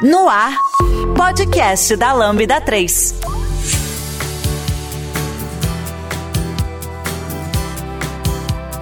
No ar, podcast da Lambda 3.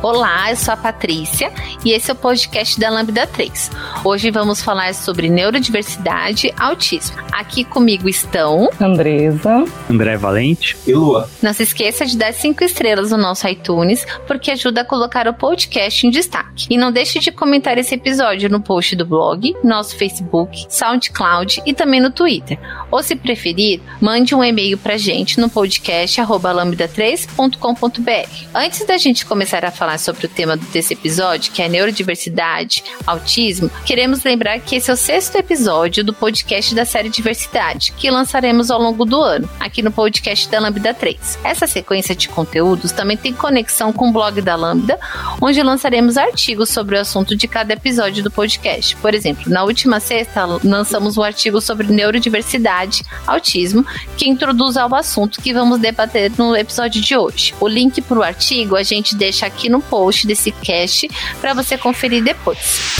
Olá, eu sou a Patrícia e esse é o podcast da Lambda 3. Hoje vamos falar sobre neurodiversidade e autismo. Aqui comigo estão Andresa, André Valente e Lua. Não se esqueça de dar cinco estrelas no nosso iTunes, porque ajuda a colocar o podcast em destaque. E não deixe de comentar esse episódio no post do blog, nosso Facebook, SoundCloud e também no Twitter. Ou se preferir, mande um e-mail pra gente no podcast lambda3.com.br. Antes da gente começar a falar sobre o tema desse episódio, que é neurodiversidade, autismo, queremos lembrar que esse é o sexto episódio do podcast da série Diversidade, que lançaremos ao longo do ano, aqui no podcast da Lambda 3. Essa sequência de conteúdos também tem conexão com o blog da Lambda, onde lançaremos artigos sobre o assunto de cada episódio do podcast. Por exemplo, na última sexta, lançamos um artigo sobre neurodiversidade, autismo, que introduz ao assunto que vamos debater no episódio de hoje. O link para o artigo a gente deixa aqui no post desse cast para você conferir depois.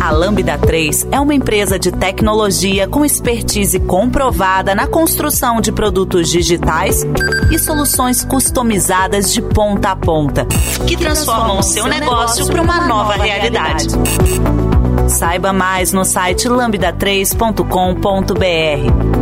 A Lambda 3 é uma empresa de tecnologia com expertise comprovada na construção de produtos digitais e soluções customizadas de ponta a ponta, que transformam o seu negócio para uma nova realidade. Saiba mais no site lambda3.com.br.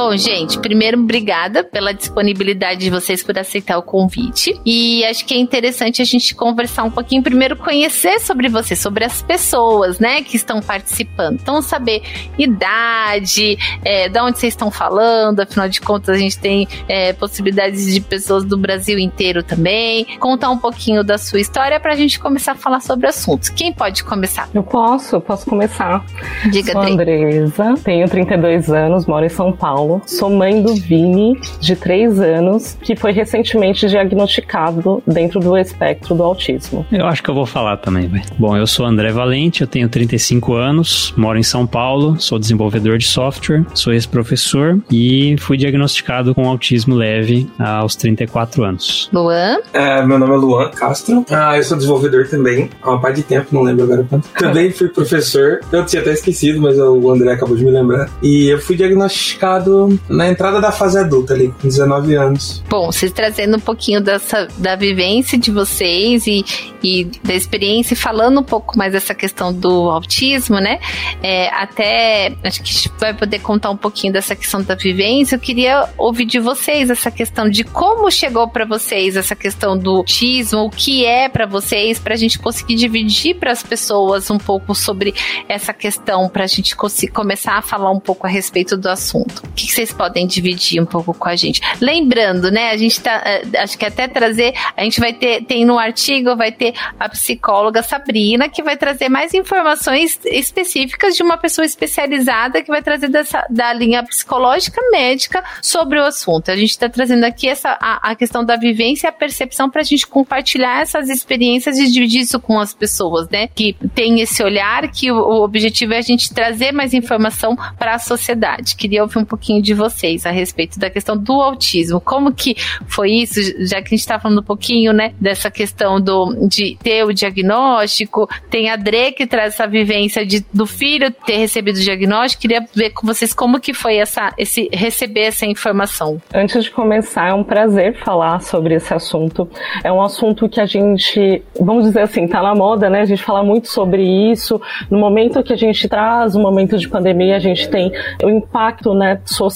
Bom, gente, primeiro, obrigada pela disponibilidade de vocês por aceitar o convite. E acho que é interessante a gente conversar um pouquinho, primeiro conhecer sobre vocês, sobre as pessoas, né, que estão participando. Então, saber idade, é, de onde vocês estão falando, afinal de contas, a gente tem é, possibilidades de pessoas do Brasil inteiro também. Contar um pouquinho da sua história para a gente começar a falar sobre assuntos. Quem pode começar? Eu posso, posso começar. Diga, Sou Andresa, tenho 32 anos, moro em São Paulo. Sou mãe do Vini, de 3 anos, que foi recentemente diagnosticado dentro do espectro do autismo. Eu acho que eu vou falar também, vai. Bom, eu sou André Valente, eu tenho 35 anos, moro em São Paulo, sou desenvolvedor de software, sou ex-professor e fui diagnosticado com autismo leve aos 34 anos. Luan? É, meu nome é Luan Castro. Ah, eu sou desenvolvedor também, há uma parte de tempo, não lembro agora quanto. Também fui professor, eu tinha até esquecido, mas o André acabou de me lembrar. E eu fui diagnosticado na entrada da fase adulta ali, com 19 anos. Bom, vocês trazendo um pouquinho dessa, da vivência de vocês e, e da experiência, falando um pouco mais dessa questão do autismo, né? É, até acho que a gente vai poder contar um pouquinho dessa questão da vivência. Eu queria ouvir de vocês essa questão de como chegou para vocês essa questão do autismo, o que é para vocês, para a gente conseguir dividir para as pessoas um pouco sobre essa questão, para a gente começar a falar um pouco a respeito do assunto. O que que vocês podem dividir um pouco com a gente? Lembrando, né? A gente tá. Acho que até trazer. A gente vai ter. Tem no artigo, vai ter a psicóloga Sabrina, que vai trazer mais informações específicas de uma pessoa especializada que vai trazer dessa, da linha psicológica médica sobre o assunto. A gente está trazendo aqui essa, a, a, questão da vivência e a percepção para a gente compartilhar essas experiências e dividir isso com as pessoas, né? Que tem esse olhar, que o, o objetivo é a gente trazer mais informação para a sociedade. Queria ouvir um pouquinho de vocês a respeito da questão do autismo. Como que foi isso, já que a gente está falando um pouquinho, né, dessa questão do, de ter o diagnóstico, tem a Dre que traz essa vivência de, do filho ter recebido o diagnóstico, queria ver com vocês como que foi essa, esse, receber essa informação. Antes de começar, é um prazer falar sobre esse assunto. É um assunto que a gente, vamos dizer assim, tá na moda, né, a gente fala muito sobre isso. No momento que a gente traz, no momento de pandemia, a gente tem o impacto, né, social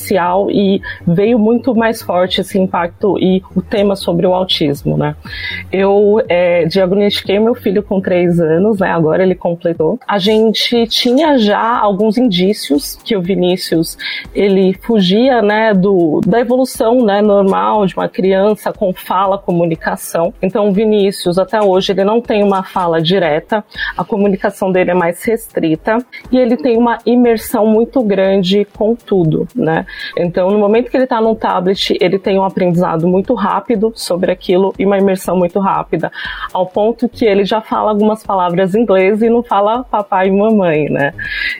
e veio muito mais forte esse impacto e o tema sobre o autismo, né? Eu é, diagnostiquei meu filho com três anos, né? Agora ele completou. A gente tinha já alguns indícios que o Vinícius ele fugia, né, do da evolução, né, normal de uma criança com fala, comunicação. Então o Vinícius até hoje ele não tem uma fala direta, a comunicação dele é mais restrita e ele tem uma imersão muito grande com tudo, né? Então, no momento que ele está no tablet, ele tem um aprendizado muito rápido sobre aquilo e uma imersão muito rápida, ao ponto que ele já fala algumas palavras em inglês e não fala papai e mamãe, né?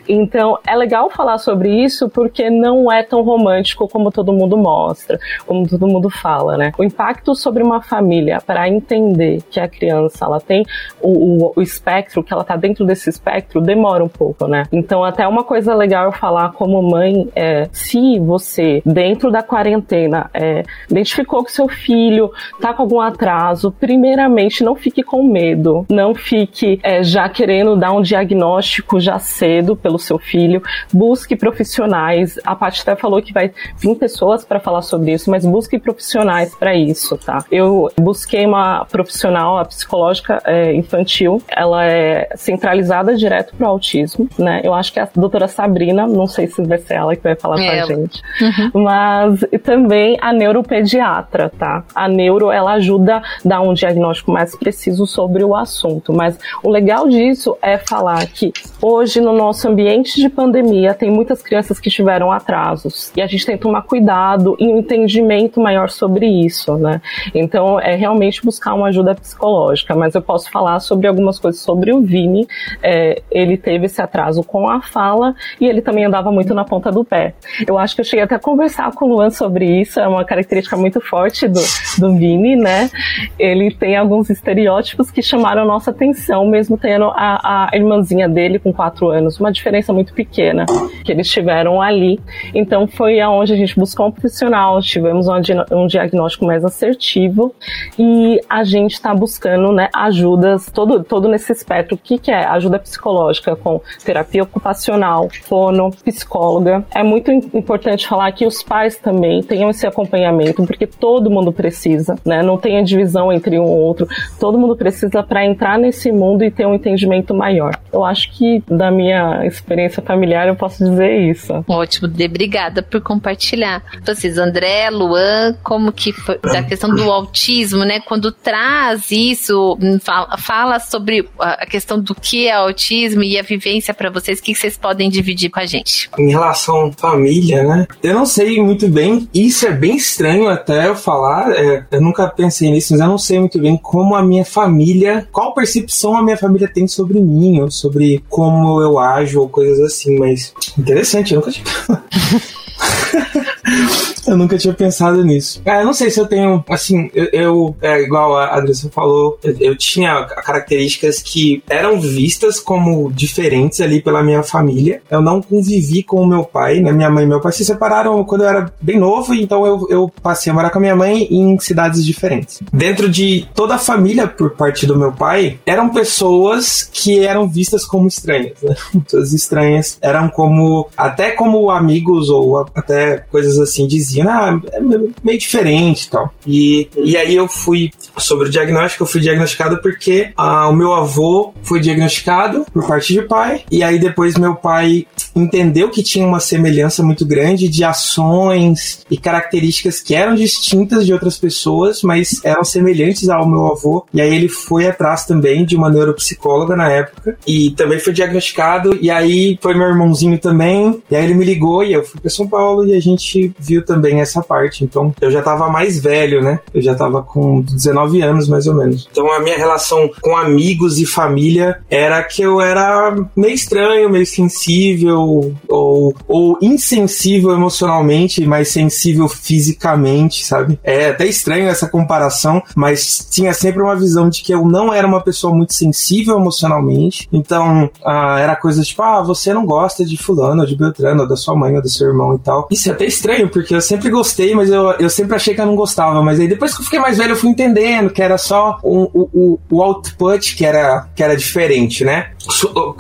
Então é legal falar sobre isso porque não é tão romântico como todo mundo mostra, como todo mundo fala, né? O impacto sobre uma família para entender que a criança ela tem o, o, o espectro, que ela tá dentro desse espectro, demora um pouco, né? Então até uma coisa legal eu falar como mãe é se você dentro da quarentena é, identificou que seu filho tá com algum atraso, primeiramente não fique com medo, não fique é, já querendo dar um diagnóstico já cedo pelo seu filho, busque profissionais. A Paty até falou que vai vir pessoas para falar sobre isso, mas busque profissionais para isso, tá? Eu busquei uma profissional, a psicológica é, infantil, ela é centralizada direto pro autismo, né? Eu acho que é a doutora Sabrina, não sei se vai ser ela que vai falar é. com a gente, uhum. mas também a neuropediatra, tá? A neuro, ela ajuda a dar um diagnóstico mais preciso sobre o assunto, mas o legal disso é falar que hoje no nosso ambiente de pandemia tem muitas crianças que tiveram atrasos e a gente tem que tomar cuidado e um entendimento maior sobre isso, né? Então é realmente buscar uma ajuda psicológica, mas eu posso falar sobre algumas coisas sobre o Vini. É, ele teve esse atraso com a fala e ele também andava muito na ponta do pé. Eu acho que eu cheguei até a conversar com o Luan sobre isso, é uma característica muito forte do, do Vini, né? Ele tem alguns estereótipos que chamaram nossa atenção, mesmo tendo a, a irmãzinha dele com quatro anos, uma diferença muito pequena que eles tiveram ali. Então foi aonde a gente buscou um profissional, tivemos um, um diagnóstico mais assertivo e a gente está buscando né, ajudas, todo, todo nesse espectro. O que, que é? Ajuda psicológica com terapia ocupacional, fono, psicóloga. É muito importante falar que os pais também tenham esse acompanhamento, porque todo mundo precisa, né? Não tem a divisão entre um ou outro. Todo mundo precisa para entrar nesse mundo e ter um entendimento maior. Eu acho que da minha experiência familiar eu posso dizer isso. Ótimo, obrigada por compartilhar. Vocês, André, Luan, como que foi da questão do autismo, né? Quando traz isso, fala, fala sobre a questão do que é autismo e a vivência para vocês, o que vocês podem dividir com a gente? Em relação à família, né? Eu não sei muito bem, isso é bem estranho até eu falar, é, eu nunca pensei nisso, mas eu não sei muito bem como a minha família, qual percepção a minha família tem sobre mim, ou sobre como eu ajo, ou coisas assim, mas interessante, eu nunca tinha. eu nunca tinha pensado nisso. Ah, eu não sei se eu tenho, assim, eu, eu é igual a Andressa falou, eu, eu, tinha características que eram vistas como diferentes ali pela minha família. Eu não convivi com o meu pai, né? Minha mãe e meu pai se separaram quando eu era bem novo, então eu, eu passei a morar com a minha mãe em cidades diferentes. Dentro de toda a família, por parte do meu pai, eram pessoas que eram vistas como estranhas, né? Pessoas estranhas eram como, até como amigos ou até coisas assim diziam, ah, é meio diferente e tal. E, e aí eu fui, sobre o diagnóstico, eu fui diagnosticado porque ah, o meu avô foi diagnosticado por parte de pai, e aí depois meu pai entendeu que tinha uma semelhança muito grande de ações e características que eram distintas de outras pessoas, mas eram semelhantes ao meu avô, e aí ele foi atrás também de uma neuropsicóloga na época, e também foi diagnosticado, e aí foi meu irmãozinho também, e aí ele me ligou e eu fui para São Paulo e a gente viu também essa parte. Então, eu já tava mais velho, né? Eu já tava com 19 anos, mais ou menos. Então, a minha relação com amigos e família era que eu era meio estranho, meio sensível, ou, ou insensível emocionalmente, mas sensível fisicamente, sabe? É até estranho essa comparação, mas tinha sempre uma visão de que eu não era uma pessoa muito sensível emocionalmente. Então, ah, era coisa tipo, ah, você não gosta de fulano, de Beltrano, ou da sua mãe, ou do seu irmão e tal. Isso é até estranho, porque eu sempre gostei, mas eu, eu sempre achei que eu não gostava. Mas aí depois que eu fiquei mais velho, eu fui entendendo que era só o, o, o output que era, que era diferente, né?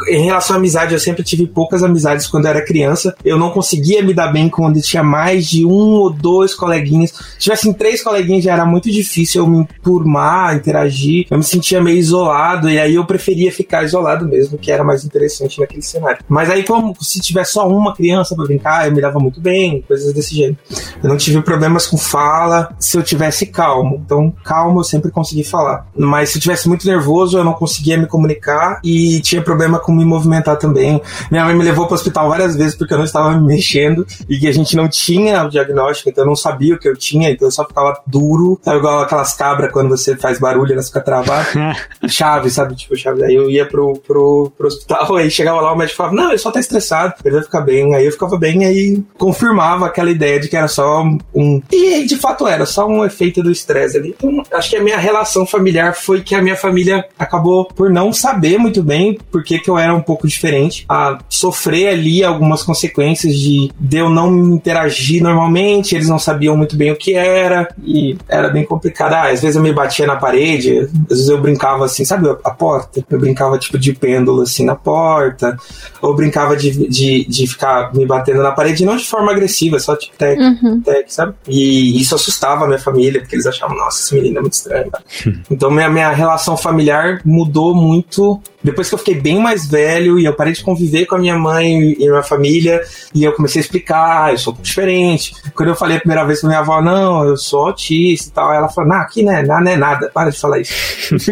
Em relação à amizade, eu sempre tive poucas amizades quando eu era criança. Eu não conseguia me dar bem quando tinha mais de um ou dois coleguinhas. Se tivessem três coleguinhas, já era muito difícil eu me turmar, interagir. Eu me sentia meio isolado, e aí eu preferia ficar isolado mesmo, que era mais interessante naquele cenário. Mas aí, como se tiver só uma criança para brincar, eu me dava muito bem, coisas desse jeito. Eu não tive problemas com fala se eu tivesse calmo. Então, calmo eu sempre consegui falar. Mas se eu tivesse muito nervoso, eu não conseguia me comunicar e tinha problema com me movimentar também. Minha mãe me levou para o hospital várias vezes porque eu não estava me mexendo e que a gente não tinha o diagnóstico, então eu não sabia o que eu tinha, então eu só ficava duro, sabe, igual aquelas cabras quando você faz barulho, elas ficam travadas. chave, sabe? Tipo, chave. Aí eu ia pro, pro, pro hospital, aí chegava lá, o médico falava, não, ele só tá estressado, ele vai ficar bem. Aí eu ficava bem, aí confirmava aquela ideia de que era só um. E de fato era, só um efeito do estresse ali. Então, acho que a minha relação familiar foi que a minha família acabou por não saber muito bem por que, que eu era um pouco diferente, a sofrer ali algumas consequências de, de eu não interagir normalmente, eles não sabiam muito bem o que era, e era bem complicado. Ah, às vezes eu me batia na parede, às vezes eu brincava assim, sabe a porta? Eu brincava tipo de pêndulo assim na porta, ou brincava de, de, de ficar me batendo na parede, não de forma agressiva, só tipo tec, uhum. tec, sabe? E isso assustava a minha família, porque eles achavam, nossa, esse menino é muito estranho. então minha, minha relação familiar mudou muito depois que eu fiquei bem mais velho e eu parei de conviver com a minha mãe e minha família, e eu comecei a explicar, eu sou um pouco diferente. Quando eu falei a primeira vez pra minha avó, não, eu sou autista e tal, ela falou, não, aqui não é, não é nada, para de falar isso.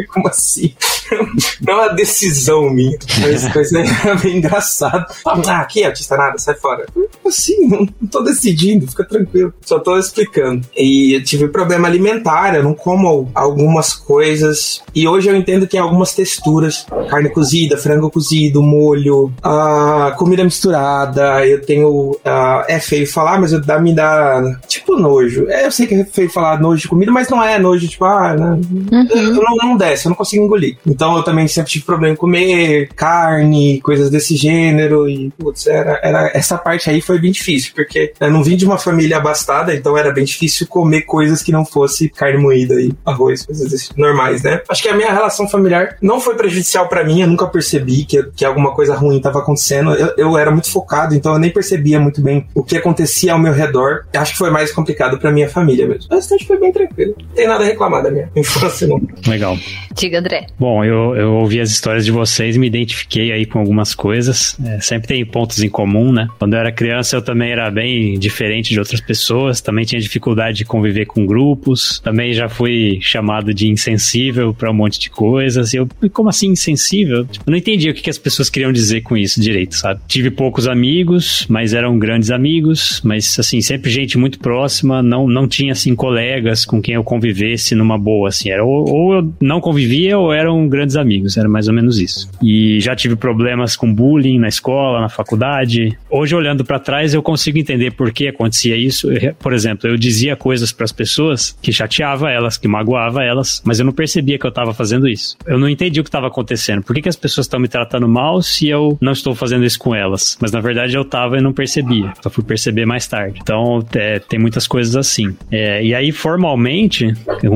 Como assim? Não é uma decisão minha. Mas, mas é bem engraçado. Ah, aqui autista nada, sai fora. Assim, não, não tô decidindo, fica tranquilo. Só tô explicando. E eu tive problema alimentar, eu não como algumas coisas. E hoje eu entendo que algumas texturas. Carne cozida, frango cozido, molho, a comida misturada. Eu tenho. Uh, é feio falar, mas dá, me dá. Tipo nojo. É, eu sei que é feio falar nojo de comida, mas não é nojo, tipo, ah, né? uhum. eu, não, não desce, eu não consigo engolir. Então eu também sempre tive problema em comer carne, coisas desse gênero. E, putz, era, era, essa parte aí foi bem difícil, porque eu não vim de uma família abastada, então era bem difícil comer coisas que não fosse carne moída e arroz, coisas normais, né? Acho que a minha relação familiar não foi prejudicial para mim, eu nunca percebi que, que alguma coisa ruim estava acontecendo. Eu, eu era muito focado, então eu nem percebia muito bem o que acontecia ao meu redor. Acho que foi mais complicado para minha família mesmo. O restante foi bem tranquilo. Não tem nada a reclamar da minha infância, não. Legal. Diga, André. Bom, eu, eu ouvi as histórias de vocês me identifiquei aí com algumas coisas. É, sempre tem pontos em comum, né? Quando eu era criança, eu também era bem diferente de outras pessoas, também tinha dificuldade de conviver com grupos, também já fui chamado de insensível para um monte de coisas. E eu, como assim insensível? Tipo, eu não entendi o que, que as pessoas queriam dizer com isso direito, sabe? Tive poucos amigos, mas eram grandes amigos, mas assim, sempre gente muito próxima, não, não tinha assim colegas com quem eu convivesse numa boa, assim. Era, ou, ou eu não convivia ou eram grandes amigos, era mais ou menos isso. E já tive problemas com bullying na escola, na faculdade. Hoje, olhando para trás, eu consigo entender por que acontecia isso. Por exemplo, eu dizia coisas para as pessoas que chateava elas, que magoava elas, mas eu não percebia que eu estava fazendo isso. Eu não entendi o que estava acontecendo. Por que, que as pessoas estão me tratando mal se eu não estou fazendo isso com elas? Mas na verdade eu estava e não percebia. Só fui perceber mais tarde. Então é, tem muitas coisas assim. É, e aí, formalmente,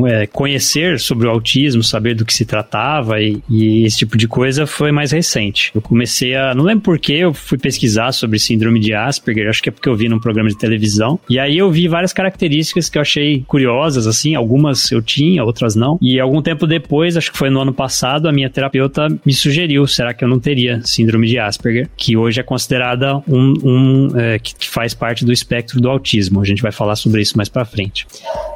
é, conhecer sobre o autismo, saber do que se tratava e, e esse tipo de coisa foi mais recente. Eu comecei a. Não lembro por que eu fui pesquisar sobre síndrome de Asperger, acho que é porque eu vi num programa de televisão. E aí eu vi várias características que eu achei curiosas, assim, algumas eu tinha, outras não. E algum tempo depois, acho que foi no ano passado, a minha terapeuta me sugeriu: será que eu não teria síndrome de Asperger? Que hoje é considerada um. um é, que, que faz parte do espectro do autismo. A gente vai falar sobre isso mais pra frente.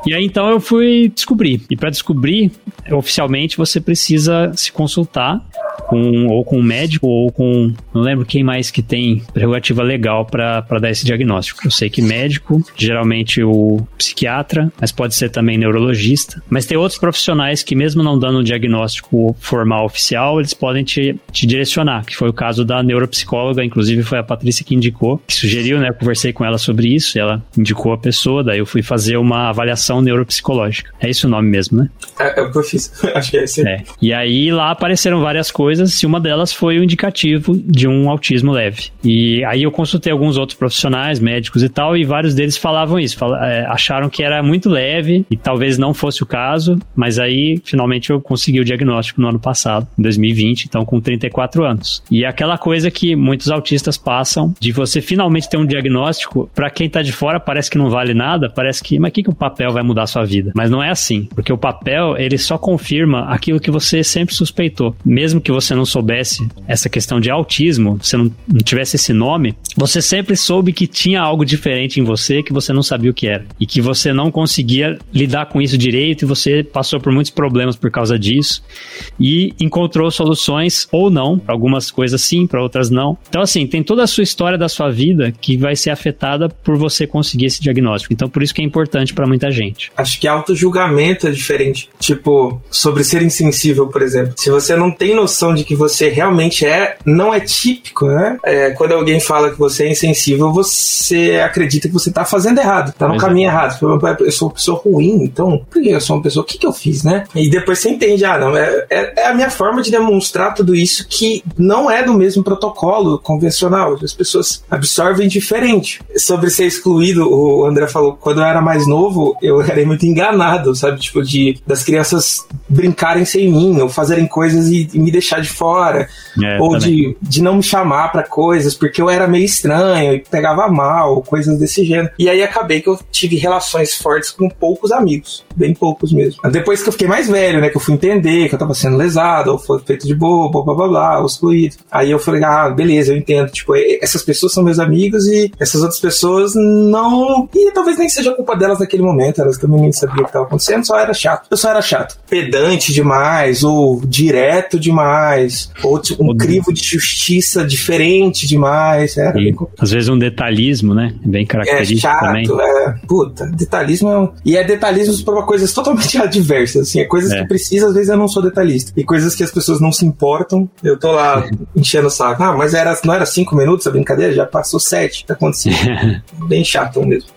E aí então eu fui descobrir. E para descobrir, oficialmente você precisa se consultar com, ou com um médico ou com. Não lembro quem mais que tem prerrogativa legal para dar esse diagnóstico. Eu sei que médico, geralmente o psiquiatra, mas pode ser também neurologista. Mas tem outros profissionais que, mesmo não dando um diagnóstico formal oficial, eles podem te, te direcionar, que foi o caso da neuropsicóloga, inclusive foi a Patrícia que indicou, que sugeriu, né? Eu conversei com ela sobre isso, e ela indicou a pessoa, daí eu fui fazer uma avaliação neuropsicológica. É esse o nome mesmo, né? É, é o que eu fiz. Acho que é esse. É. E aí lá apareceram várias coisas coisas, e uma delas foi o indicativo de um autismo leve. E aí eu consultei alguns outros profissionais, médicos e tal, e vários deles falavam isso, fal é, acharam que era muito leve e talvez não fosse o caso, mas aí finalmente eu consegui o diagnóstico no ano passado, em 2020, então com 34 anos. E é aquela coisa que muitos autistas passam de você finalmente ter um diagnóstico, para quem tá de fora parece que não vale nada, parece que, mas o que, que o papel vai mudar a sua vida? Mas não é assim, porque o papel ele só confirma aquilo que você sempre suspeitou, mesmo que você não soubesse essa questão de autismo, você não, não tivesse esse nome, você sempre soube que tinha algo diferente em você que você não sabia o que era. E que você não conseguia lidar com isso direito e você passou por muitos problemas por causa disso. E encontrou soluções ou não, para algumas coisas sim, para outras não. Então, assim, tem toda a sua história da sua vida que vai ser afetada por você conseguir esse diagnóstico. Então, por isso que é importante para muita gente. Acho que auto-julgamento é diferente. Tipo, sobre ser insensível, por exemplo. Se você não tem noção de que você realmente é, não é típico, né? É, quando alguém fala que você é insensível, você acredita que você tá fazendo errado, tá no Exato. caminho errado. Eu sou uma pessoa ruim, então por que eu sou uma pessoa? O que, que eu fiz, né? E depois você entende, ah, não, é, é, é a minha forma de demonstrar tudo isso que não é do mesmo protocolo convencional. As pessoas absorvem diferente. Sobre ser excluído, o André falou, quando eu era mais novo, eu era muito enganado, sabe? Tipo, de das crianças brincarem sem mim, ou fazerem coisas e, e me deixar de fora. É, ou de, de não me chamar para coisas, porque eu era meio estranho e pegava mal, coisas desse gênero. E aí acabei que eu tive relações fortes com poucos amigos, bem poucos mesmo. Depois que eu fiquei mais velho, né, que eu fui entender que eu tava sendo lesado, ou foi feito de bobo, blá blá blá, ou excluído. Aí eu falei, ah, beleza, eu entendo. Tipo, essas pessoas são meus amigos e essas outras pessoas não. E talvez nem seja culpa delas naquele momento, elas também nem sabiam o que estava acontecendo, só era chato. Eu só era chato. Pedante demais, ou direto demais, ou tipo, um crivo de justiça diferente demais. E, às vezes um detalhismo, né? Bem característico é chato, também. É, puta, detalhismo é um... E é detalhismo para coisas totalmente adversas, assim. É coisas é. que precisa, às vezes eu não sou detalhista. E coisas que as pessoas não se importam. Eu tô lá enchendo o saco. Ah, mas era, não era cinco minutos a brincadeira? Já passou sete. Tá acontecendo. Bem chato mesmo.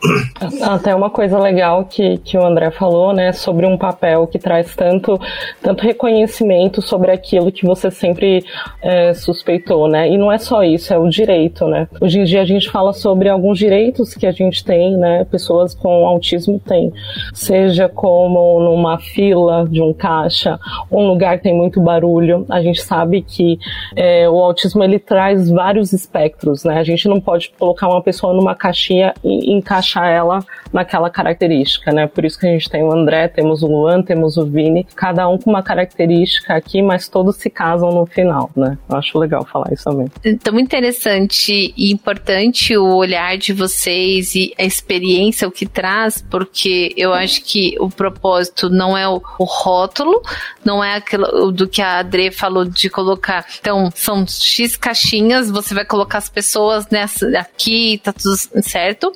Até uma coisa legal que, que o André falou, né? Sobre um papel que traz tanto, tanto reconhecimento sobre aquilo que você sempre é, suspeitou, né? E não é só isso, é o direito, né? Hoje em dia a gente fala sobre alguns direitos que a gente tem, né? Pessoas com autismo têm. Seja como numa fila de um caixa, um lugar que tem muito barulho. A gente sabe que é, o autismo ele traz vários espectros, né? A gente não pode colocar uma pessoa numa caixinha e encaixar ela naquela característica, né? Por isso que a gente tem o André, temos o Luan, temos o Vini, cada um com uma característica aqui, mas todos se casam no final, né? Eu acho legal falar isso também. Então, interessante e importante o olhar de vocês e a experiência, o que traz, porque eu acho que o propósito não é o, o rótulo, não é aquilo do que a Adre falou de colocar. Então, são X caixinhas, você vai colocar as pessoas nessa aqui, tá tudo certo.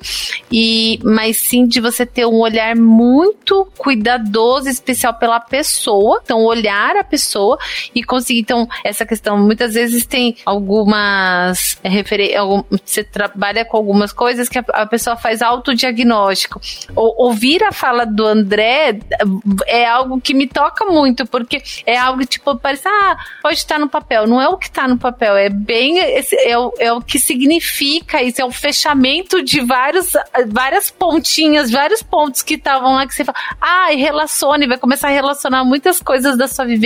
E, mas sim de você ter um olhar muito cuidadoso, especial pela pessoa. Então, olhar a pessoa e conseguir. Então, essa questão, muitas vezes tem algumas é, referências. Algum, você trabalha com algumas coisas que a, a pessoa faz autodiagnóstico. O, ouvir a fala do André é algo que me toca muito, porque é algo tipo, parece, ah, pode estar no papel. Não é o que está no papel, é bem. É o, é o que significa isso, é o fechamento de vários, várias pontinhas, vários pontos que estavam lá que você fala, ah, e relacione, vai começar a relacionar muitas coisas da sua vivência,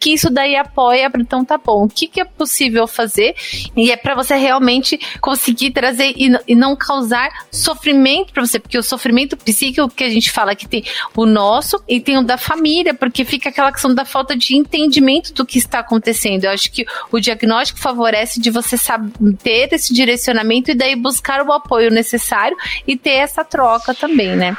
que isso daí apoia, então tá bom, o que, que é possível fazer? E é para você realmente conseguir trazer e, e não causar sofrimento para você, porque o sofrimento psíquico que a gente fala que tem o nosso e tem o da família, porque fica aquela questão da falta de entendimento do que está acontecendo. Eu acho que o diagnóstico favorece de você saber ter esse direcionamento e daí buscar o apoio necessário e ter essa troca também, né?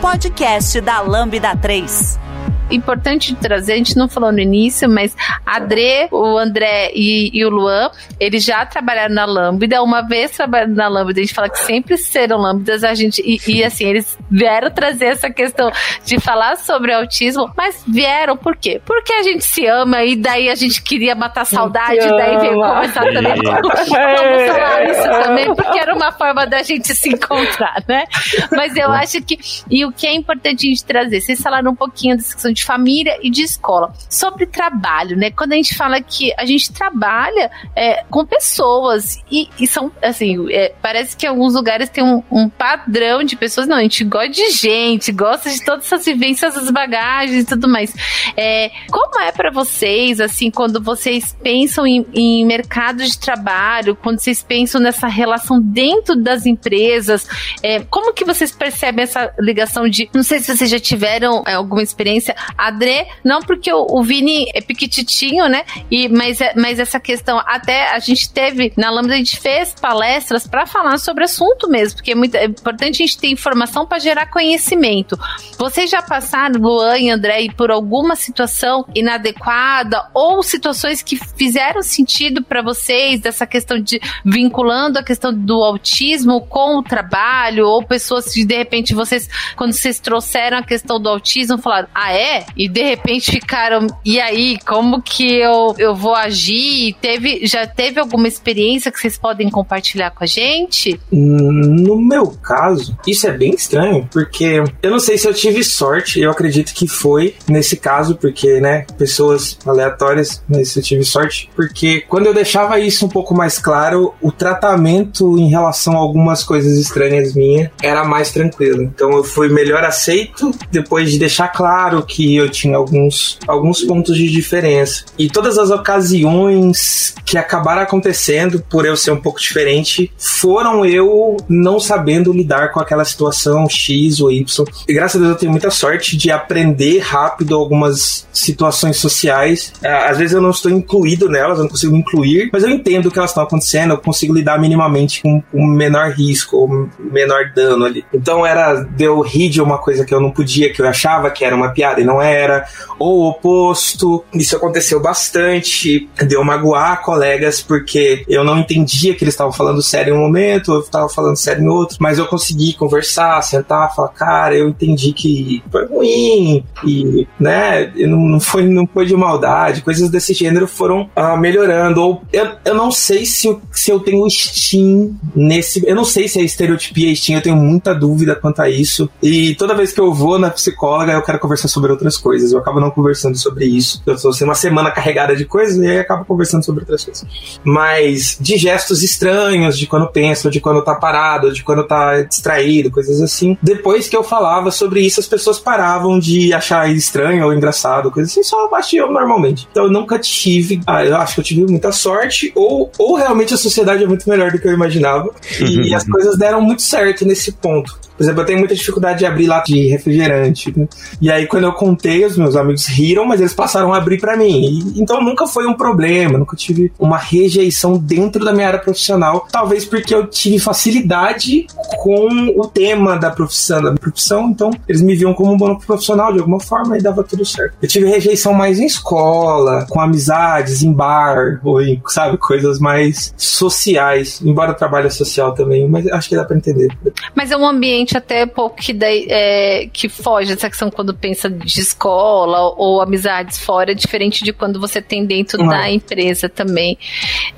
Podcast da Lambda 3 importante trazer, a gente não falou no início, mas a Dre, o André e, e o Luan, eles já trabalharam na Lambda, uma vez trabalhando na Lambda, a gente fala que sempre serão Lambdas, a gente, e, e assim, eles vieram trazer essa questão de falar sobre autismo, mas vieram por quê? Porque a gente se ama e daí a gente queria matar saudade, e daí veio conversar também. Vamos falar isso também, porque era uma forma da gente se encontrar, né? Mas eu acho que, e o que é importante a gente trazer, vocês falaram um pouquinho dessa questão de de família e de escola. Sobre trabalho, né? Quando a gente fala que a gente trabalha é, com pessoas e, e são, assim, é, parece que alguns lugares tem um, um, padrão de pessoas. Não, a gente gosta de gente, gosta de todas essas vivências, as bagagens e tudo mais. É, como é para vocês, assim, quando vocês pensam em, em mercado de trabalho, quando vocês pensam nessa relação dentro das empresas, é, como que vocês percebem essa ligação de, não sei se vocês já tiveram é, alguma experiência, Adré, não porque o, o Vini é piquititinho, né? E, mas, é, mas essa questão, até a gente teve, na Lambda a gente fez palestras para falar sobre assunto mesmo, porque é muito é importante a gente ter informação para gerar conhecimento. Vocês já passaram, Luan e André, por alguma situação inadequada ou situações que fizeram sentido para vocês, dessa questão de vinculando a questão do autismo com o trabalho, ou pessoas que de repente vocês, quando vocês trouxeram a questão do autismo, falaram, ah é? E de repente ficaram, e aí, como que eu, eu vou agir? Teve, já teve alguma experiência que vocês podem compartilhar com a gente? No meu caso, isso é bem estranho, porque eu não sei se eu tive sorte, eu acredito que foi nesse caso, porque, né, pessoas aleatórias, mas eu tive sorte, porque quando eu deixava isso um pouco mais claro, o tratamento em relação a algumas coisas estranhas minhas era mais tranquilo. Então eu fui melhor aceito depois de deixar claro que eu tinha alguns, alguns pontos de diferença. E todas as ocasiões que acabaram acontecendo por eu ser um pouco diferente foram eu não sabendo lidar com aquela situação X ou Y. E graças a Deus eu tenho muita sorte de aprender rápido algumas situações sociais. É, às vezes eu não estou incluído nelas, eu não consigo incluir, mas eu entendo que elas estão acontecendo, eu consigo lidar minimamente com o menor risco, ou menor dano ali. Então era deu rir de uma coisa que eu não podia, que eu achava que era uma piada e não era, ou o oposto. Isso aconteceu bastante, deu magoar colegas porque eu não entendia que eles estavam falando sério em um momento, eu estava falando sério em outro, mas eu consegui conversar, sentar, falar, cara, eu entendi que foi ruim e, né, não, foi não foi de maldade, coisas desse gênero foram uh, melhorando. Ou eu, eu não sei se se eu tenho Steam nesse, eu não sei se é estereotipia Steam, eu tenho muita dúvida quanto a isso. E toda vez que eu vou na psicóloga, eu quero conversar sobre outras coisas. Eu acabo não conversando sobre isso. Eu estou sendo uma semana carregada de coisas e aí acabo conversando sobre outras coisas. Mas de gestos estranhos, de quando pensa, de quando tá parado, de quando tá distraído, coisas assim. Depois que eu falava sobre isso, as pessoas paravam de achar estranho ou engraçado, coisas assim, só batiam normalmente. Então eu nunca tive, ah, eu acho que eu tive muita sorte, ou, ou realmente a sociedade é muito melhor do que eu imaginava. e as coisas deram muito certo nesse ponto. Por exemplo, eu tenho muita dificuldade de abrir lata de refrigerante. Né? E aí, quando eu contei, os meus amigos riram, mas eles passaram a abrir para mim. E, então, nunca foi um problema, nunca tive uma rejeição dentro da minha área profissional. Talvez porque eu tive facilidade com o tema da profissão, da profissão. Então, eles me viam como um bom profissional de alguma forma e dava tudo certo. Eu tive rejeição mais em escola, com amizades, em bar, ou em, sabe, coisas mais sociais. Embora eu trabalhe social também, mas acho que dá pra entender. Mas é um ambiente gente até pouco que, é, que foge dessa questão quando pensa de escola ou amizades fora, diferente de quando você tem dentro uhum. da empresa também.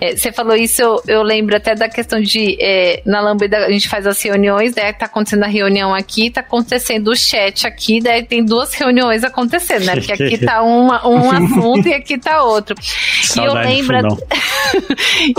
É, você falou isso, eu, eu, lembro até da questão de é, na Lambda a gente faz as reuniões, daí tá acontecendo a reunião aqui, tá acontecendo o chat aqui, daí tem duas reuniões acontecendo, né? Porque aqui tá uma, um assunto e aqui tá outro. Saudade e eu lembro.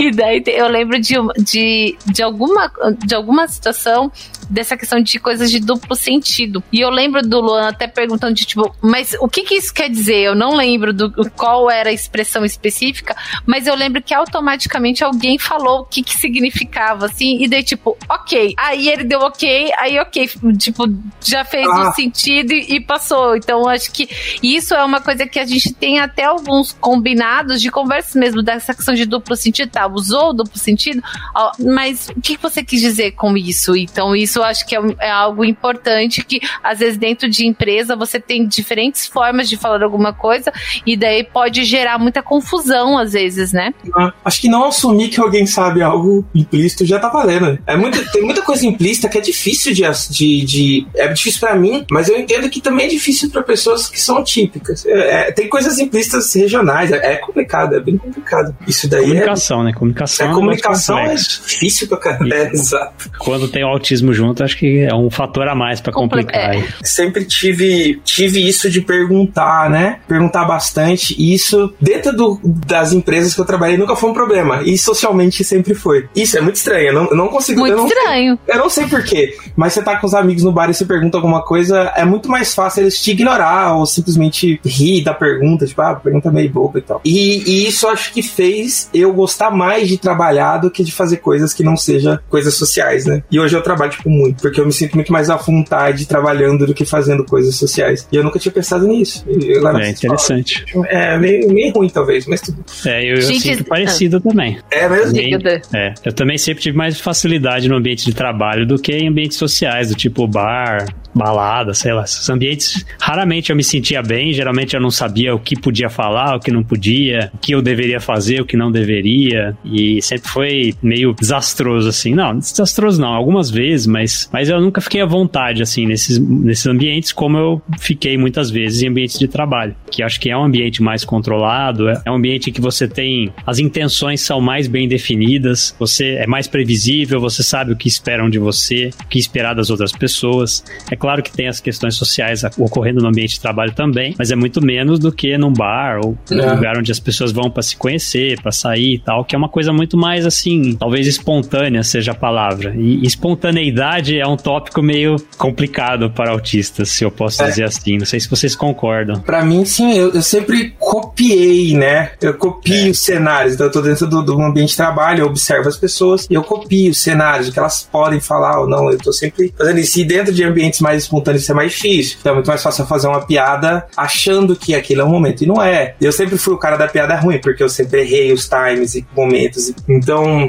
e daí eu lembro de, de, de, alguma, de alguma situação dessa questão de coisas de duplo sentido. E eu lembro do Luan até perguntando de tipo, mas o que que isso quer dizer? Eu não lembro do qual era a expressão específica, mas eu lembro que automaticamente alguém falou o que que significava, assim, e daí tipo, ok. Aí ele deu ok, aí ok, tipo, já fez ah. o sentido e, e passou. Então acho que isso é uma coisa que a gente tem até alguns combinados de conversas mesmo dessa questão de duplo sentido, tá? Usou o duplo sentido, ó, mas o que você quis dizer com isso? Então isso eu acho que é, é, algo importante que às vezes dentro de empresa você tem diferentes formas de falar alguma coisa e daí pode gerar muita confusão às vezes, né? Ah, acho que não assumir que alguém sabe algo implícito já tá valendo. É muito, tem muita coisa implícita que é difícil de, de, de é difícil para mim, mas eu entendo que também é difícil para pessoas que são típicas. É, é, tem coisas implícitas regionais, é, é, complicado, é bem complicado. Isso daí comunicação, é, né? Comunicação, é, comunicação é, difícil pra caramba. É, exato. Quando tem o autismo junto, acho que aí é um fator a mais para complicar. É. Sempre tive, tive isso de perguntar, né? Perguntar bastante. E isso, dentro do, das empresas que eu trabalhei, nunca foi um problema. E socialmente sempre foi. Isso é muito estranho. Eu não, eu não consigo. Muito eu não, estranho. Eu não sei porquê, mas você tá com os amigos no bar e você pergunta alguma coisa, é muito mais fácil eles te ignorar ou simplesmente rir da pergunta, tipo, ah, pergunta meio boba e tal. E, e isso acho que fez eu gostar mais de trabalhar do que de fazer coisas que não seja coisas sociais, né? E hoje eu trabalho, tipo, muito, porque eu me sinto muito mais à vontade trabalhando do que fazendo coisas sociais. E eu nunca tinha pensado nisso. Agora, é interessante. Fala, é meio, meio ruim, talvez, mas tudo. É, eu, eu Gente, sinto parecido ah. também. É mesmo? Também, é, eu também sempre tive mais facilidade no ambiente de trabalho do que em ambientes sociais, do tipo bar, balada, sei lá. Esses ambientes, raramente eu me sentia bem, geralmente eu não sabia o que podia falar, o que não podia, o que eu deveria fazer, o que não deveria, e sempre foi meio desastroso, assim. Não, desastroso não, algumas vezes, mas, mas eu nunca fiquei à vontade, assim, nesses, nesses ambientes, como eu fiquei muitas vezes em ambientes de trabalho, que acho que é um ambiente mais controlado, é, é um ambiente que você tem, as intenções são mais bem definidas, você é mais previsível, você sabe o que esperam de você, o que esperar das outras pessoas. É claro que tem as questões sociais ocorrendo no ambiente de trabalho também, mas é muito menos do que num bar ou é. um lugar onde as pessoas vão para se conhecer, para sair e tal, que é uma coisa muito mais assim, talvez espontânea seja a palavra. E espontaneidade é um tópico meio complicado para autistas, se eu posso é. dizer assim. Não sei se vocês concordam. Para mim, sim, eu, eu, sempre copiei, né? Eu copio é. os cenários. Então, eu tô dentro do, do ambiente de trabalho, eu observo as pessoas e eu copio os cenários, o que elas podem falar ou não. Eu tô sempre fazendo isso. E dentro de ambientes mais mais espontâneo, isso é mais difícil. Então é muito mais fácil fazer uma piada achando que aquilo é um momento. E não é. Eu sempre fui o cara da piada ruim, porque eu sempre errei os times e momentos. Então,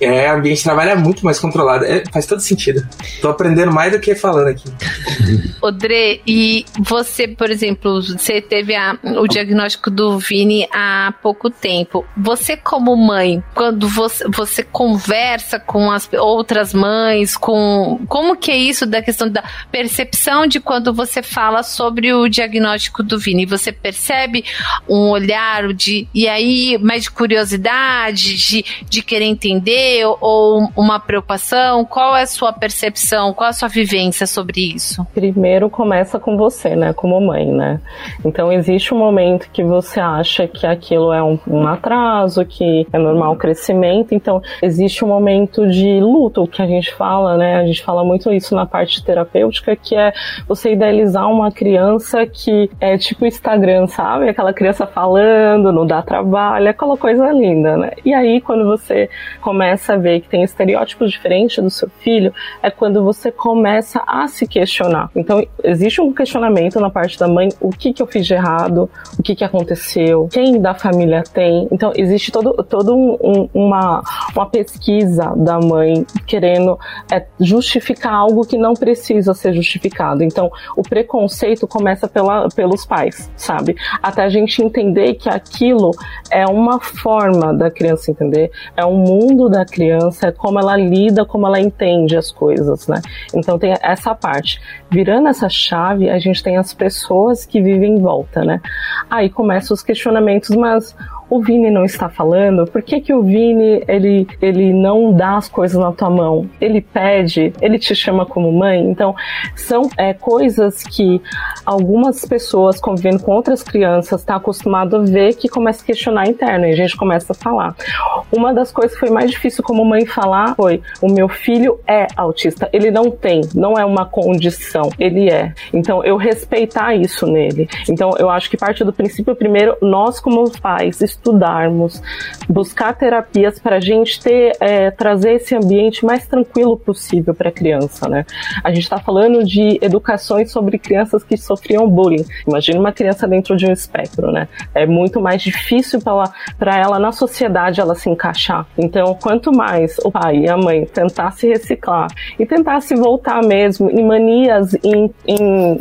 é, o ambiente de trabalho é muito mais controlado. É, faz todo sentido. Tô aprendendo mais do que falando aqui. Odre, e você, por exemplo, você teve a, o diagnóstico do Vini há pouco tempo. Você, como mãe, quando você, você conversa com as outras mães, com como que é isso da questão da percepção de quando você fala sobre o diagnóstico do Vini. Você percebe um olhar de e aí mais de curiosidade, de, de querer entender ou uma preocupação? Qual é a sua percepção? Qual é a sua vivência sobre isso? Primeiro começa com você, né, como mãe, né? Então existe um momento que você acha que aquilo é um, um atraso, que é normal o crescimento. Então existe um momento de luto que a gente fala, né? A gente fala muito isso na parte terapêutica que é você idealizar uma criança que é tipo Instagram, sabe? Aquela criança falando, não dá trabalho, aquela coisa linda, né? E aí, quando você começa a ver que tem estereótipos diferentes do seu filho, é quando você começa a se questionar. Então, existe um questionamento na parte da mãe: o que, que eu fiz de errado? O que, que aconteceu? Quem da família tem? Então, existe todo, todo um, um, uma, uma pesquisa da mãe querendo é, justificar algo que não precisa ser justificado. Então, o preconceito começa pela, pelos pais, sabe? Até a gente entender que aquilo é uma forma da criança entender, é um mundo da criança, é como ela lida, como ela entende as coisas, né? Então, tem essa parte. Virando essa chave, a gente tem as pessoas que vivem em volta, né? Aí começam os questionamentos, mas o Vini não está falando? Por que, que o Vini ele, ele não dá as coisas na tua mão? Ele pede, ele te chama como mãe. Então, são é, coisas que algumas pessoas convivendo com outras crianças estão tá acostumado a ver que começa a questionar interno e a gente começa a falar. Uma das coisas que foi mais difícil como mãe falar foi: o meu filho é autista. Ele não tem, não é uma condição, ele é. Então, eu respeitar isso nele. Então, eu acho que parte do princípio, primeiro, nós como pais, estudarmos, buscar terapias para a gente ter, é, trazer esse ambiente mais tranquilo possível para a criança, né? A gente está falando de educações sobre crianças que sofriam bullying. Imagina uma criança dentro de um espectro, né? É muito mais difícil para ela, na sociedade, ela se encaixar. Então, quanto mais o pai e a mãe tentar se reciclar e tentar se voltar mesmo em manias, em, em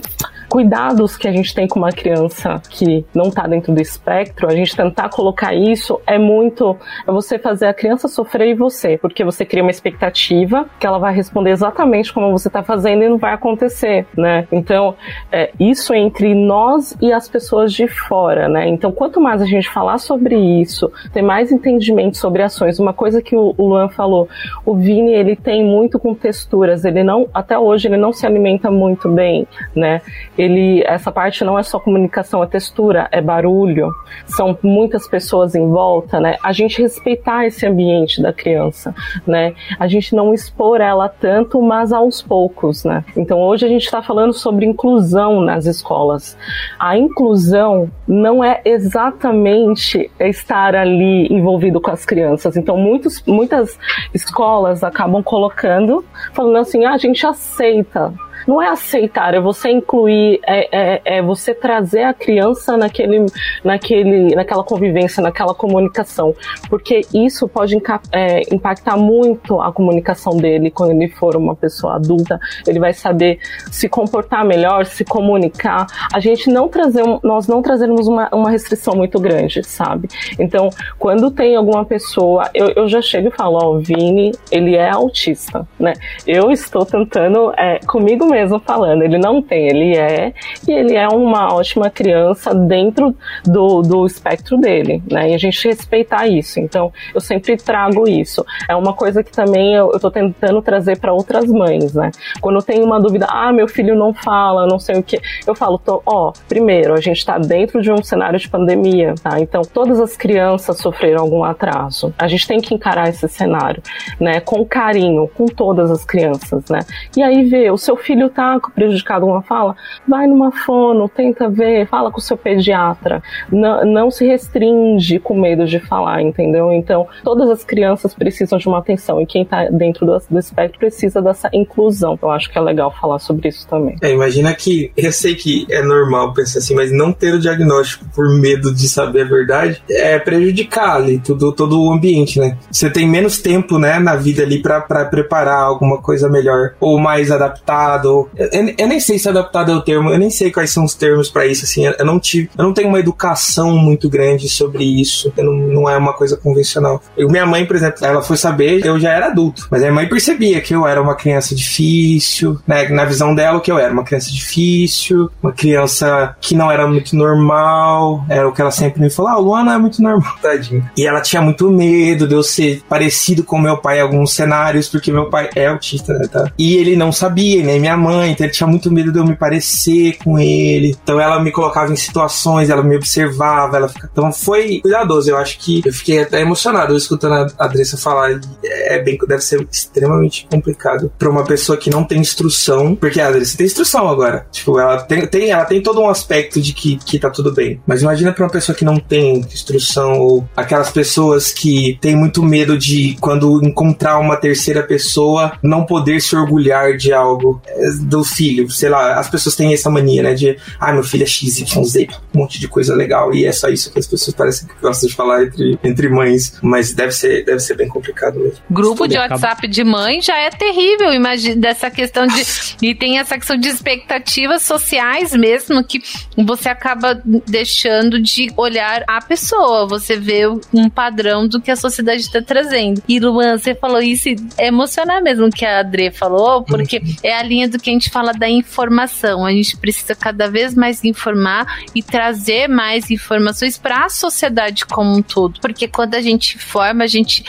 cuidados que a gente tem com uma criança que não está dentro do espectro, a gente tentar colocar isso é muito é você fazer a criança sofrer e você, porque você cria uma expectativa que ela vai responder exatamente como você está fazendo e não vai acontecer, né? Então, é, isso é entre nós e as pessoas de fora, né? Então, quanto mais a gente falar sobre isso, ter mais entendimento sobre ações, uma coisa que o, Luan falou, o Vini, ele tem muito com texturas, ele não, até hoje, ele não se alimenta muito bem, né? Ele, essa parte não é só comunicação, é textura, é barulho, são muitas pessoas em volta, né? A gente respeitar esse ambiente da criança, né? A gente não expor ela tanto, mas aos poucos, né? Então hoje a gente está falando sobre inclusão nas escolas. A inclusão não é exatamente estar ali envolvido com as crianças. Então muitos, muitas escolas acabam colocando, falando assim, ah, a gente aceita não é aceitar, é você incluir, é, é, é, você trazer a criança naquele, naquele, naquela convivência, naquela comunicação, porque isso pode é, impactar muito a comunicação dele quando ele for uma pessoa adulta. Ele vai saber se comportar melhor, se comunicar. A gente não trazer, nós não trazemos uma, uma restrição muito grande, sabe? Então, quando tem alguma pessoa, eu, eu já chego e falo, ó, oh, Vini, ele é autista, né? Eu estou tentando, é, comigo mesmo falando, ele não tem, ele é, e ele é uma ótima criança dentro do, do espectro dele, né? E a gente respeitar isso. Então, eu sempre trago isso. É uma coisa que também eu, tô tentando trazer para outras mães, né? Quando tem uma dúvida, ah, meu filho não fala, não sei o que, eu falo, tô, ó, primeiro, a gente está dentro de um cenário de pandemia, tá? Então, todas as crianças sofreram algum atraso. A gente tem que encarar esse cenário, né? Com carinho, com todas as crianças, né? E aí ver, o seu filho filho tá prejudicado uma fala, vai numa fono, tenta ver, fala com o seu pediatra. Não, não se restringe com medo de falar, entendeu? Então, todas as crianças precisam de uma atenção e quem tá dentro do, do espectro precisa dessa inclusão. Eu acho que é legal falar sobre isso também. É, imagina que, eu sei que é normal pensar assim, mas não ter o diagnóstico por medo de saber a verdade é prejudicar ali tudo, todo o ambiente, né? Você tem menos tempo, né, na vida ali para preparar alguma coisa melhor ou mais adaptado eu, eu, nem sei se adaptado é o termo, eu nem sei quais são os termos para isso, assim, eu não tive, eu não tenho uma educação muito grande sobre isso, não, não é uma coisa convencional. Eu, minha mãe, por exemplo, ela foi saber, eu já era adulto, mas a minha mãe percebia que eu era uma criança difícil, né, na visão dela, que eu era uma criança difícil, uma criança que não era muito normal, era o que ela sempre me falou, ah, o Luan não é muito normal, tadinho. E ela tinha muito medo de eu ser parecido com meu pai em alguns cenários, porque meu pai é autista, né, tá? E ele não sabia, né, minha mãe, então ele tinha muito medo de eu me parecer com ele. Então ela me colocava em situações, ela me observava, ela ficava... Então foi cuidadoso. Eu acho que eu fiquei até emocionado escutando a Adressa falar. É bem, deve ser extremamente complicado para uma pessoa que não tem instrução, porque a Adressa tem instrução agora. Tipo, ela tem, tem, ela tem todo um aspecto de que, que tá tudo bem. Mas imagina para uma pessoa que não tem instrução ou aquelas pessoas que têm muito medo de quando encontrar uma terceira pessoa não poder se orgulhar de algo do filho. Sei lá, as pessoas têm essa mania, né? De, ah, meu filho é XYZ, um monte de coisa legal. E é só isso que as pessoas parecem que gostam de falar entre, entre mães. Mas deve ser, deve ser bem complicado mesmo. Grupo de WhatsApp acaba... de mãe já é terrível, imagina, dessa questão de. e tem essa questão de expectativas sociais mesmo, que você acaba deixando de olhar a pessoa. Você vê um padrão do que a sociedade está trazendo. E Luan, você falou isso, é emocionar mesmo que a Adri falou, porque uhum. é a linha do que a gente fala da informação. A gente precisa cada vez mais informar e trazer mais informações para a sociedade como um todo. Porque quando a gente informa, a gente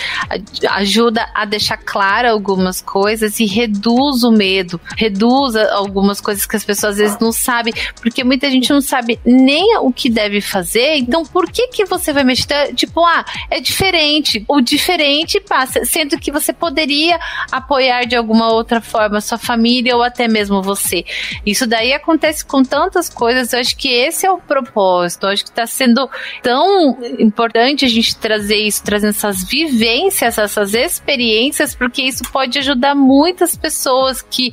ajuda a deixar claro algumas coisas e reduz o medo, reduz algumas coisas que as pessoas às vezes não sabem, porque muita gente não sabe nem o que deve fazer. Então, por que que você vai mexer? Tipo, ah, é diferente. O diferente passa, sendo que você poderia apoiar de alguma outra forma sua família ou até mesmo você. Isso daí acontece com tantas coisas. Eu acho que esse é o propósito. Eu acho que está sendo tão importante a gente trazer isso, trazendo essas vivências, essas experiências, porque isso pode ajudar muitas pessoas que,